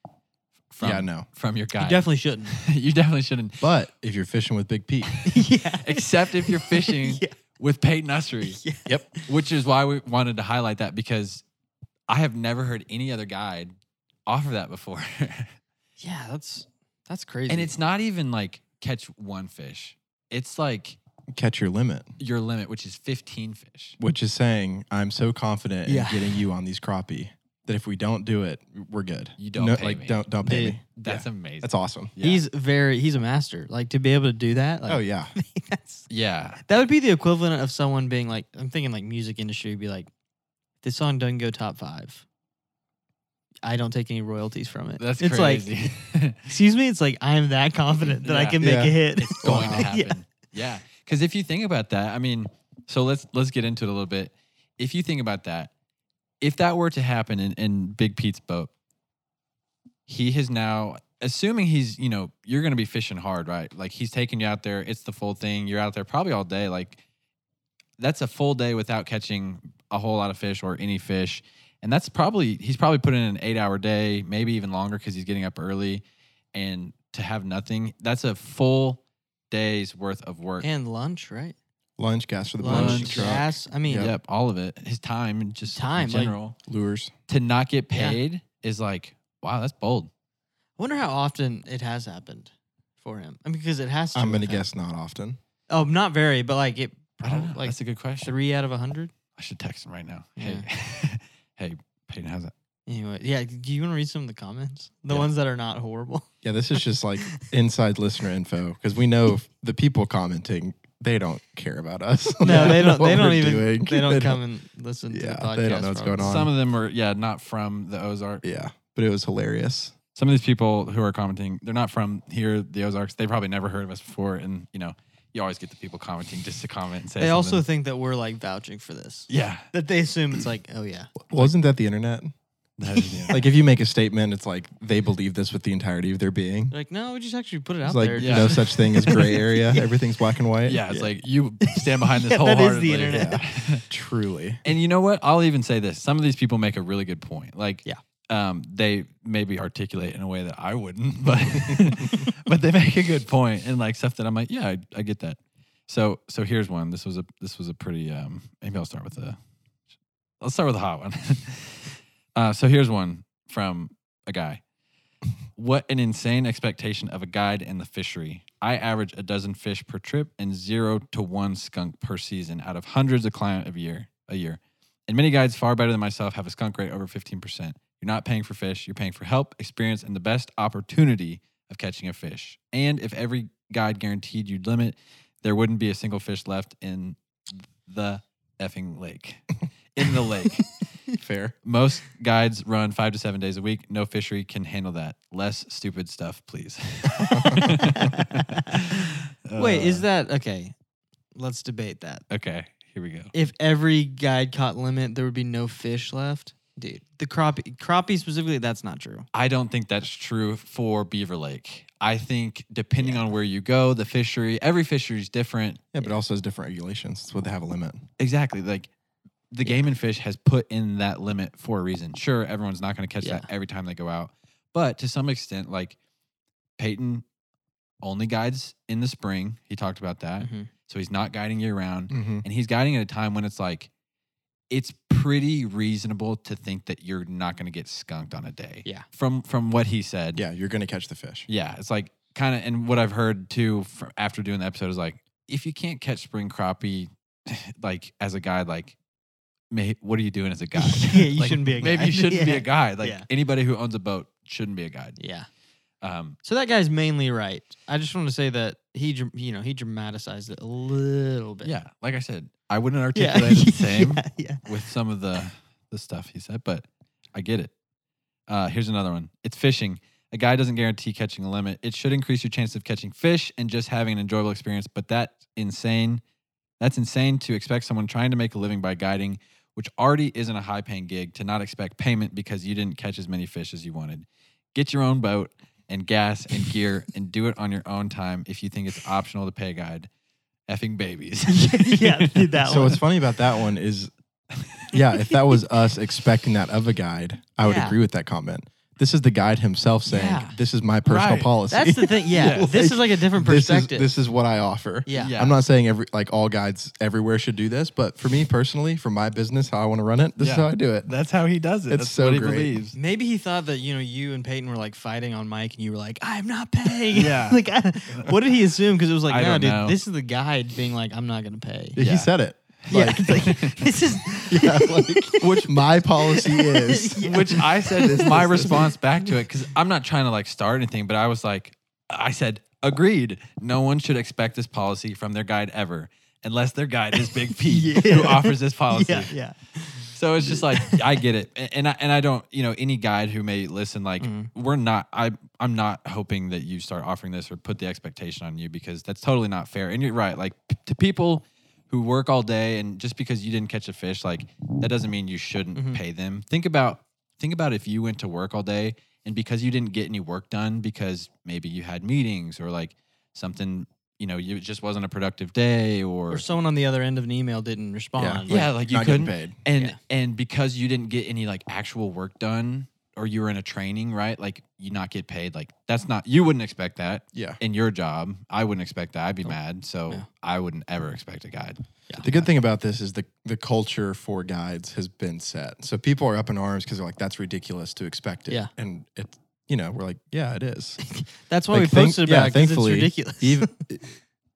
From, Yeah, no. from your guide, You definitely shouldn't. you definitely shouldn't. But if you're fishing with Big Pete, yeah. Except if you're fishing Yeah. with Peyton Ussery. Yeah. Yep. Which is why we wanted to highlight that because I have never heard any other guide offer that before. Yeah, that's that's crazy. and it's not even like catch one fish. It's like catch your limit, your limit, which is 15 fish. which is saying I'm so confident Yeah. in getting you on these crappie that if we don't do it, we're good. You don't No, pay like me. don't don't pay Dude, me. That's Yeah. amazing. That's awesome. Yeah. he's very he's a master. Like to be able to do that. Like, Oh yeah. that's yeah. that would be the equivalent of someone being like, I'm thinking like music industry would be like, this song doesn't go top five. I don't take any royalties from it. That's it's crazy. like, excuse me, it's like I'm that confident that I can make Yeah. a hit. it's going to Wow. happen. Yeah. Because if you think about that, I mean, so let's let's get into it a little bit. If you think about that, if that were to happen in, in Big Pete's boat, he has now assuming he's, you know, you're gonna be fishing hard, right? Like he's taking you out there, it's the full thing, you're out there probably all day. Like that's a full day without catching a whole lot of fish or any fish. And that's probably he's probably put in an eight hour day, maybe even longer because he's getting up early. And to have nothing, that's a full day's worth of work. and lunch, right? Lunch, gas for the Lunch, Lunch, truck, gas. I mean, yep. all of it. His time and just Time, in like- general. lures. to not get Yeah. paid is like, wow, that's bold. I wonder how often it has happened for him. I mean, because it has to. I'm gonna guess not often. Oh, not very, but like it. I don't know. Like that's a good question. three out of a hundred. I should text him right now. Hey, hey, Peyton, how's it? Anyway, yeah. Do you want to read some of the comments? The Yeah. ones that are not horrible. Yeah, this is just like inside listener info because we know the people commenting they don't care about us. No, they don't. They don't we're even. doing. They don't come and listen to Yeah, the podcast. they don't know what's from going on. Some of them are, yeah, not from the Ozark. Yeah, but it was hilarious. Some of these people who are commenting, they're not from here, the Ozarks. They probably never heard of us before. And, you know, you always get the people commenting just to comment and say They also think that we're like vouching for this. yeah. That they assume it's like, oh yeah, Wasn't that the internet? yeah. Like if you make a statement, it's like they believe this with the entirety of their being. Like no, we just actually put it out It's like there. Yeah. no such thing as gray area. Everything's black and white. yeah, it's like you stand behind this Yeah, whole that is the internet. truly. And you know what? I'll even say this. Some of these people make a really good point. Like, Yeah. Um, they maybe articulate in a way that I wouldn't, but but they make a good point and like stuff that I'm like, yeah, I, I get that. So so here's one. This was a this was a pretty um maybe I'll start with the let's start with a hot one. uh so here's one from a guy. What an insane expectation of a guide in the fishery. I average a dozen fish per trip and zero to one skunk per season out of hundreds of client of year a year. And many guides far better than myself have a skunk rate over 15%. You're not paying for fish, you're paying for help, experience, and the best opportunity of catching a fish. And if every guide guaranteed you'd limit, there wouldn't be a single fish left in the effing lake. in the lake. Fair. Most guides run five to seven days a week. No fishery can handle that. Less stupid stuff, please. Wait, is Uh, that okay? Let's debate that. okay? Here we go. If every guide caught limit, there would be no fish left, dude. The crappie, crappie specifically, that's not true. I don't think that's true for Beaver Lake. I think depending on where you go, the fishery, every fishery is different. Yeah, but it also has different regulations. That's why they have a limit. Exactly. Like the game and fish has put in that limit for a reason. Sure, everyone's not going to catch Yeah. that every time they go out, but to some extent, like Peyton only guides in the spring. He talked about that. Mhm. So he's not guiding year round. Mm-hmm. And he's guiding at a time when it's like, it's pretty reasonable to think that you're not going to get skunked on a day. Yeah. From from what he said. Yeah, you're gonna catch the fish. Yeah, it's like kind of, and what I've heard too fr after doing the episode is like, if you can't catch spring crappie, like as a guide, like, may, what are you doing as a guide? Yeah, you Like, shouldn't be a Maybe you shouldn't be a guide. Like Yeah. anybody who owns a boat shouldn't be a guide. Yeah. Um, So that guy's mainly right. I just want to say that he, dr- you know, he dramatized it a little bit. yeah, like I said, I wouldn't articulate it the same yeah, yeah. with some of the the stuff he said, but I get it. Uh, here's another one. It's fishing. A guy doesn't guarantee catching a limit. It should increase your chance of catching fish and just having an enjoyable experience, but that's insane. That's insane to expect someone trying to make a living by guiding, which already isn't a high paying gig, to not expect payment because you didn't catch as many fish as you wanted. Get your own boat and gas and gear and do it on your own time if you think it's optional to pay a guide. Effing babies. yeah, did that so one. what's funny about that one is, yeah, if that was us expecting that of a guide, I would Yeah. agree with that comment. This is the guide himself saying, Yeah. "This is my personal Right. policy." That's the thing. Yeah, Yeah. this is like a different this is perspective. this is what I offer. yeah. Yeah. I'm not saying every like all guides everywhere should do this, but for me personally, for my business, how I want to run it, this is how I do it. That's how he does it. It's That's so what he great. believes. Maybe he thought that you know you and Peyton were like fighting on mic, and you were like, "I'm not paying." Yeah. like, I, what did he assume? Because it was like, I no, dude, know. this is the guide being like, "I'm not gonna pay." He said it. Yeah, Like, it's like, this is yeah, like, which my policy is. Yeah. Which I said is my response back to it because I'm not trying to like start anything, but I was like, I said, agreed. No one should expect this policy from their guide ever, unless their guide is Big Pete, Yeah. who offers this policy. yeah, yeah. So it's just like I get it, A- and I and I don't, you know, any guide who may listen, like Mhm. we're not. I I'm not hoping that you start offering this or put the expectation on you because that's totally not fair. And you're right, like p- to people who work all day and just because you didn't catch a fish, like that doesn't mean you shouldn't Mhm. pay them. Think about think about if you went to work all day and because you didn't get any work done because maybe you had meetings or like something, you know, you, it just wasn't a productive day or, Or someone on the other end of an email didn't respond. yeah, like you not getting couldn't paid. and Yeah. and because you didn't get any like actual work done or you were in a training right like you not get paid like that's not you wouldn't expect that Yeah. in your job i wouldn't expect that i'd be Nope. mad so Yeah. i wouldn't ever expect a guide Yeah. The good thing about this is the the culture for guides has been set. So people are up in arms because they're like, "That's ridiculous to expect it." Yeah. and it, you know, we're like, "Yeah, it is." That's why Like, we think- posted yeah, about it 'cause it's thankfully, ridiculous. Even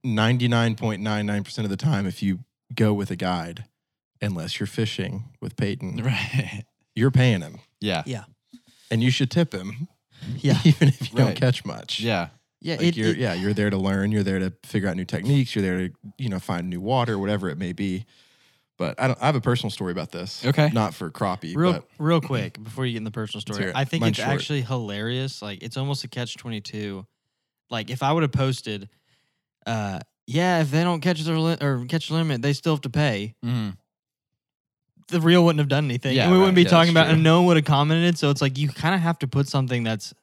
ninety nine point nine nine percent of the time, if you go with a guide, unless you're fishing with Peyton, right you're paying him, yeah Yeah. And you should tip him, yeah, even if you Right. don't catch much. yeah yeah. Like It, you're, it- yeah, you're there to learn. You're there to figure out new techniques. You're there to, you know, find new water, whatever it may be. But I don't. I have a personal story about this. Okay. Not for crappie, real but real quick before you get in the personal story it. i think Mine's it's short. actually hilarious like it's almost a catch 22 like if i would have posted uh yeah if they don't catch their li- or catch the limit they still have to pay Mhm. The reel wouldn't have done anything. Yeah, and we wouldn't right. be Yeah, talking that's about and no one would have commented. So it's like you kind of have to put something that's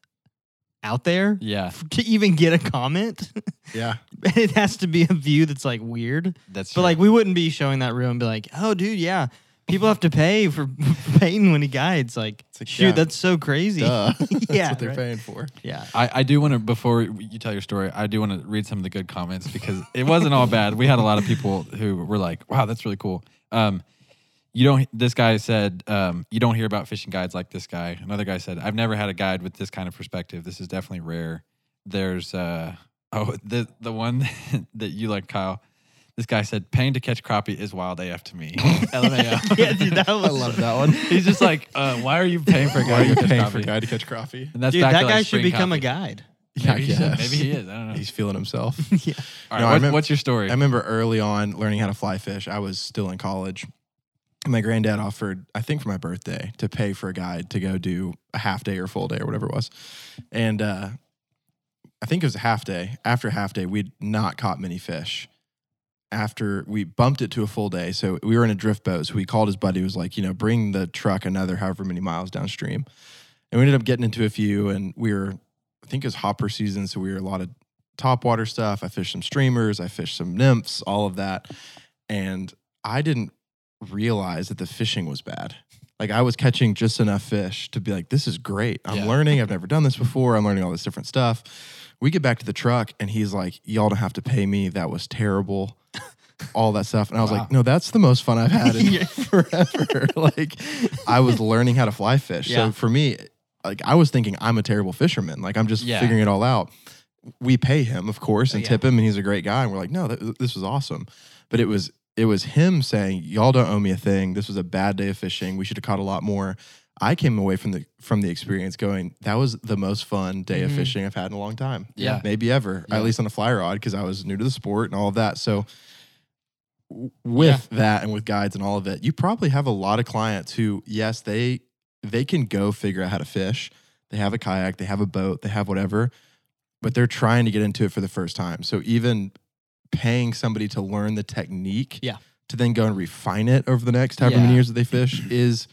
out there yeah. f- to even get a comment. Yeah, it has to be a view that's like weird. That's but true. like we wouldn't be showing that reel and be like oh dude yeah. People have to pay for, for Peyton when he guides. Like, It's like, shoot yeah, that's so crazy. Duh. That's Yeah, what they're right. paying for. yeah. I, I do want to before you tell your story i do want to read some of the good comments because it wasn't all bad. We had a lot of people who were like wow that's really cool. Um you don't this guy said um, you don't hear about fishing guides like this guy another guy said i've never had a guide with this kind of perspective this is definitely rare there's uh oh the the one that you like kyle this guy said paying to catch crappie is wild af to me LMAO. yeah dude that was I love that one. he's just like uh, why are you paying for a Why guy are you to catch paying for a guy to catch crappie? and that's dude that to, like, guy should become a crappie. guide Yeah, maybe, he maybe he is i don't know He's feeling himself. yeah all right No, what- remember- what's your story I remember early on learning how to fly fish. I was still in college. My granddad offered, I think for my birthday, to pay for a guide to go do a half day or full day or whatever it was. And uh, I think it was a half day. After half day, we'd not caught many fish. After we bumped it to a full day, so we were in a drift boat. So we called his buddy, was like, you know, bring the truck another however many miles downstream. And we ended up getting into a few, and we were, I think it was hopper season, so we were a lot of top water stuff. I fished some streamers, I fished some nymphs, all of that. And I didn't realize that the fishing was bad. Like I was catching just enough fish to be like, this is great. I'm Yeah. learning. I've never done this before. I'm learning all this different stuff. We get back to the truck and he's like, y'all don't have to pay me. That was terrible. All that stuff. And I was Wow. like, no, that's the most fun I've had in forever. like I was learning how to fly fish. Yeah. So for me, like I was thinking I'm a terrible fisherman. Like I'm just Yeah. figuring it all out. We pay him, of course, and Yeah. tip him, and he's a great guy. And we're like, no, th- this was awesome. But it was it was him saying, y'all don't owe me a thing. This was a bad day of fishing. We should have caught a lot more. I came away from the from the experience going, that was the most fun day of Mhm. fishing I've had in a long time. Yeah. maybe ever. Yeah. At least on a fly rod because I was new to the sport and all of that. So with that and with guides and all of it, you probably have a lot of clients who, yes, they they can go figure out how to fish. They have a kayak, they have a boat, they have whatever, but they're trying to get into it for the first time. So even paying somebody to learn the technique, Yeah. to then go and refine it over the next however many Yeah. years that they fish is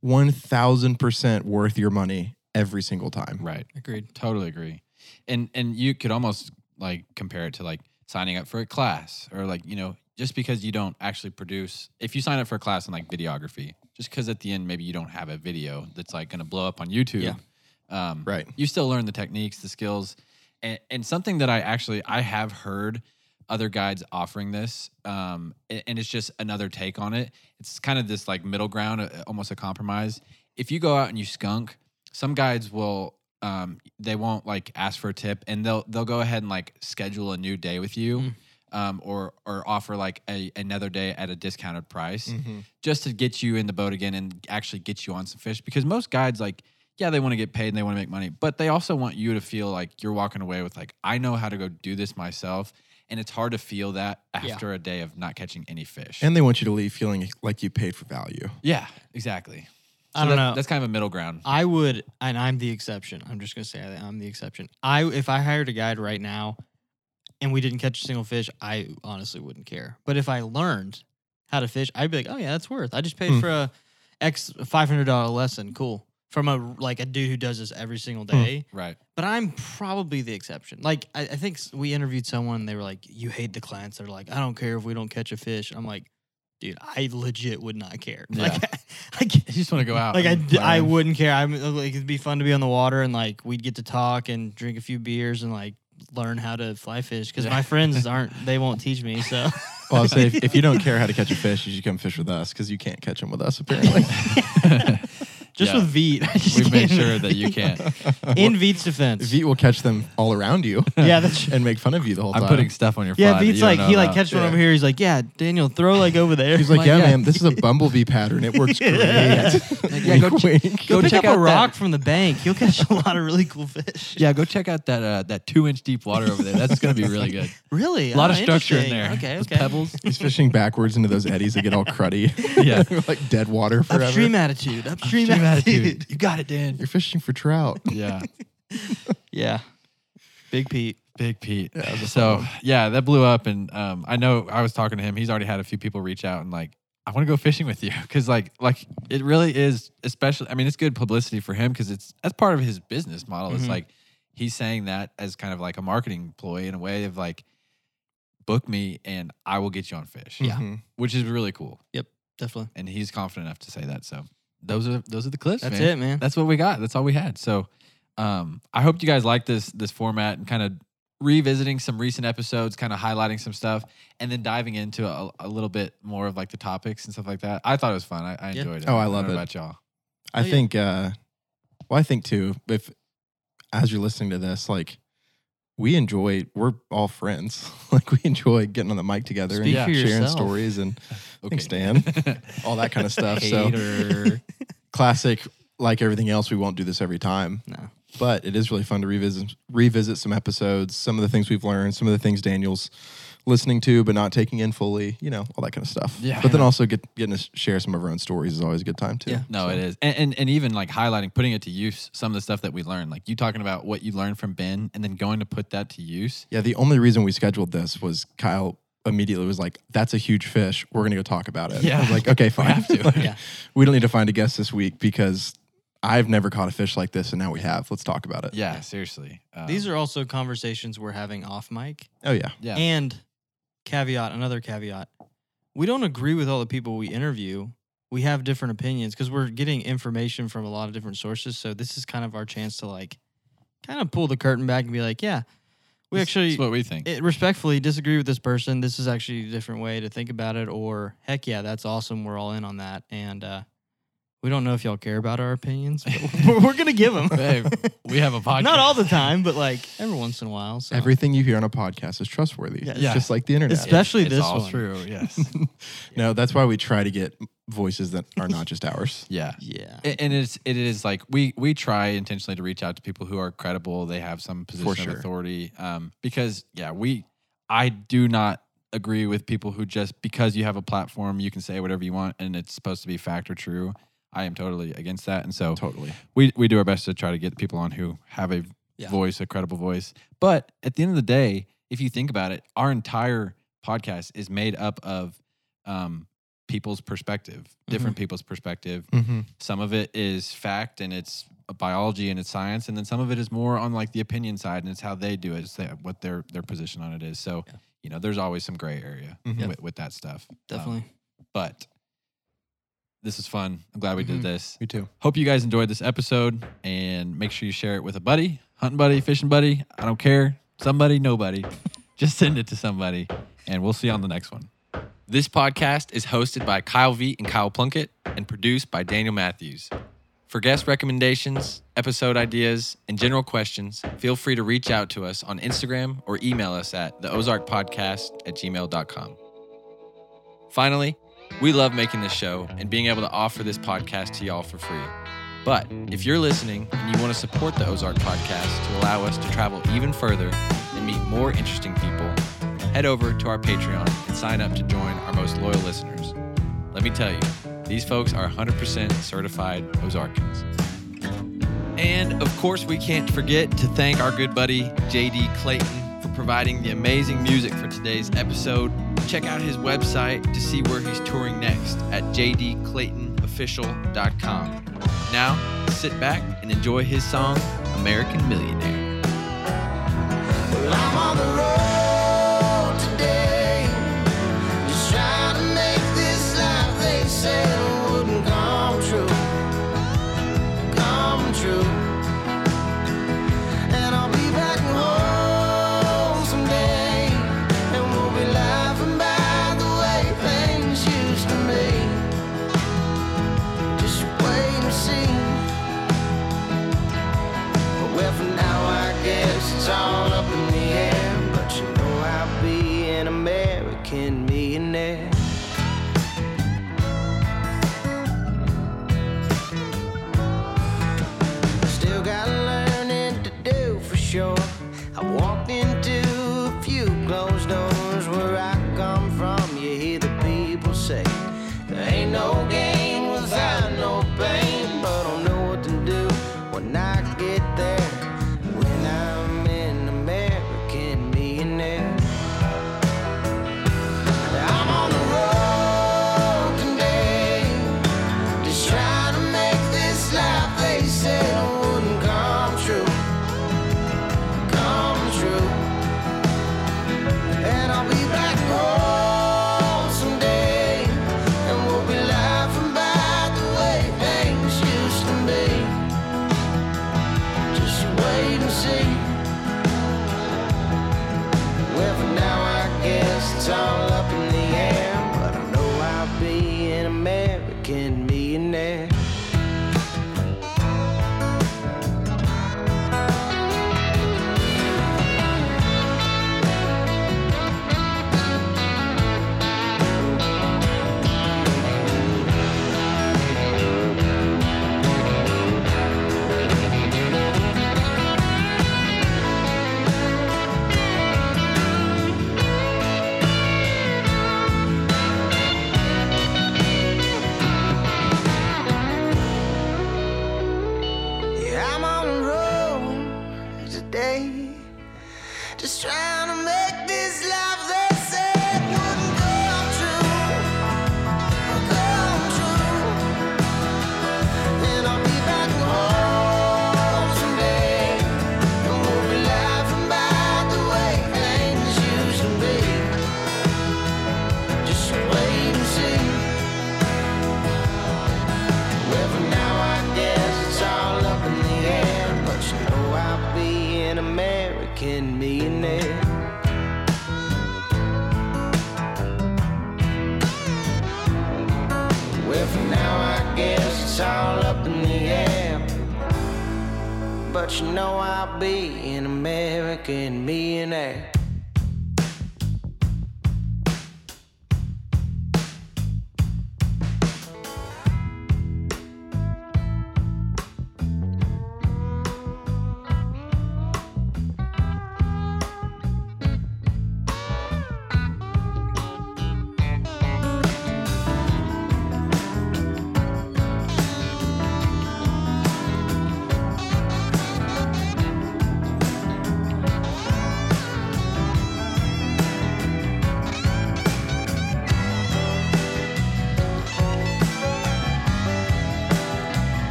one thousand percent worth your money every single time. Right. Agreed. Totally agree. And and you could almost like compare it to like signing up for a class or like, you know, just because you don't actually produce if you sign up for a class in like videography, just because at the end maybe you don't have a video that's like gonna blow up on YouTube. Yeah. Um, Right. you still learn the techniques, the skills, and, and something that I actually I have heard other guides offering this, um, and it's just another take on it. It's kind of this like middle ground, almost a compromise. If you go out and you skunk, some guides will um, they won't like ask for a tip, and they'll they'll go ahead and like schedule a new day with you. Mm. Um, or or offer like a another day at a discounted price Mm-hmm. just to get you in the boat again and actually get you on some fish because most guides like yeah they want to get paid and they want to make money but they also want you to feel like you're walking away with like i know how to go do this myself and it's hard to feel that Yeah. after a day of not catching any fish And they want you to leave feeling like you paid for value. yeah exactly I don't that- know. that's kind of a middle ground I would, and I'm the exception. I'm just gonna say that I'm the exception. I if I hired a guide right now, and we didn't catch a single fish, I honestly wouldn't care. But if I learned how to fish, I'd be like, oh yeah, that's worth. I just paid Hmm. for a X five hundred dollar lesson. Cool. From a like a dude who does this every single Hmm. day. right But I'm probably the exception. Like I, I think we interviewed someone. They were like, "You hate the clients." They're like, "I don't care if we don't catch a fish." I'm like, "Dude, I legit would not care." Like, like you just want to go out like I, and d- I learn. wouldn't care. I'm like it'd be fun to be on the water and like we'd get to talk and drink a few beers and like learn how to fly fish because Yeah. my friends aren't they won't teach me. So Well, I'll say if, if you don't care how to catch a fish, you should come fish with us because you can't catch them with us apparently. Just Yeah. with Veit, I just we've made can't- sure that you can't in Veit's defense. Veit will catch them all around you. Yeah, that's true. and make fun of you the whole i'm time. putting stuff on your yeah, fly that Veit's you don't like know he like about. catches one Yeah. over here. He's like, yeah, Daniel, throw like over there. He's like, Like, yeah, yeah. man, this is a bumblebee pattern. It works great. yeah, go Wink, ch- wink. Go, Go pick check up a out that- rock from the bank. You'll catch a lot of really cool fish. yeah go check out that uh, that two inch deep water over there that's gonna be really good really. a lot Oh, of structure in there Okay, Those okay. pebbles He's fishing backwards into those eddies that get all cruddy. Yeah. like dead water forever. Upstream attitude. Upstream, Extreme attitude. you got it dan You're fishing for trout. yeah Yeah. Big Pete. Big Pete. Yeah, it was a so yeah, that blew up, and um, I know I was talking to him. He's already had a few people reach out and like, I want to go fishing with you because like like it really is. Especially, I mean, it's good publicity for him because it's that's part of his business model. It's Mhm. like he's saying that as kind of like a marketing ploy in a way of like, book me and I will get you on fish. Yeah. Mhm. which is really cool, Yep, Definitely. and he's confident enough to say that. So those are those are the clips. That's man it, man. that's what we got. That's all we had. So um, I hope you guys like this this format and kind of revisiting some recent episodes, kind of highlighting some stuff, and then diving into a, a little bit more of like the topics and stuff like that. I thought it was fun. I, I Yeah. enjoyed it. Oh, I don't love know it. About y'all, I Oh, yeah. think, uh, well, I think too, if as you're listening to this, like, we enjoy, we're all friends. like, we enjoy getting on the mic together Speak and sharing yourself. stories and okay, all that kind of stuff. So, classic, like everything else, we won't do this every time. No. but it is really fun to revisit revisit some episodes, some of the things we've learned, some of the things Daniel's listening to but not taking in fully, you know, all that kind of stuff. Yeah. But then also get, getting to share some of our own stories is always a good time too. Yeah. No, So- it is, and, and and even like highlighting, putting it to use, some of the stuff that we learned, like you talking about what you learned from Ben, and then going to put that to use. Yeah, the only reason we scheduled this was Kyle immediately was like, "That's a huge fish. We're gonna go talk about it." Yeah. I was like, "Okay, fine. have to. Like, Yeah. We don't need to find a guest this week because I've never caught a fish like this, and now we have. Let's talk about it." Yeah, seriously. Um, These are also conversations we're having off mic. Oh yeah. yeah, And caveat, another caveat. We don't agree with all the people we interview. We have different opinions because we're getting information from a lot of different sources. So this is kind of our chance to like kind of pull the curtain back and be like, yeah, we That's- actually what we think. it, respectfully disagree with this person. This is actually a different way to think about it. Or heck yeah, that's awesome. We're all in on that. And uh, we don't know if y'all care about our opinions, but we're, we're gonna give them. Hey, we have a podcast. Not all the time, but like every once in a while. So. Everything you hear on a podcast is trustworthy. Yeah. Yeah. just like the internet. Especially it's this all one. true. Yes. no, that's why we try to get voices that are not just ours. Yeah. Yeah. A- And it's it is like we we try intentionally to reach out to people who are credible. They have some position sure. of authority. Um, because yeah, we I do not agree with people who just because you have a platform you can say whatever you want and it's supposed to be fact or true. I am totally against that, and so Totally. we we do our best to try to get people on who have a Yeah. voice, a credible voice. But at the end of the day, if you think about it, our entire podcast is made up of um, people's perspective, different people's perspective. Mm-hmm. Some of it is fact and it's biology and it's science, and then some of it is more on like the opinion side and it's how they do it, it's what their their position on it is. So Yeah. you know, there's always some gray area Mhm. with, with that stuff. Um, Definitely. but this is fun. I'm glad we did Mhm. this. Me too. Hope you guys enjoyed this episode and make sure you share it with a buddy, hunting buddy, fishing buddy. I don't care. Somebody, nobody. Just send it to somebody and we'll see you on the next one. This podcast is hosted by Kyle Veit and Kyle Plunkett and produced by Daniel Matthews. For guest recommendations, episode ideas, and general questions, feel free to reach out to us on Instagram or email us at the Ozark Podcast at gmail.com. Finally, we love making this show and being able to offer this podcast to y'all for free. But if you're listening and you want to support the Ozark podcast to allow us to travel even further and meet more interesting people, head over to our Patreon and sign up to join our most loyal listeners. Let me tell you, these folks are 100% certified Ozarkans. And of course, we can't forget to thank our good buddy JD Clayton for providing the amazing music for today's episode. Check out his website to see where he's touring next at jdclaytonofficial.com. Now, sit back and enjoy his song, American Millionaire. Well,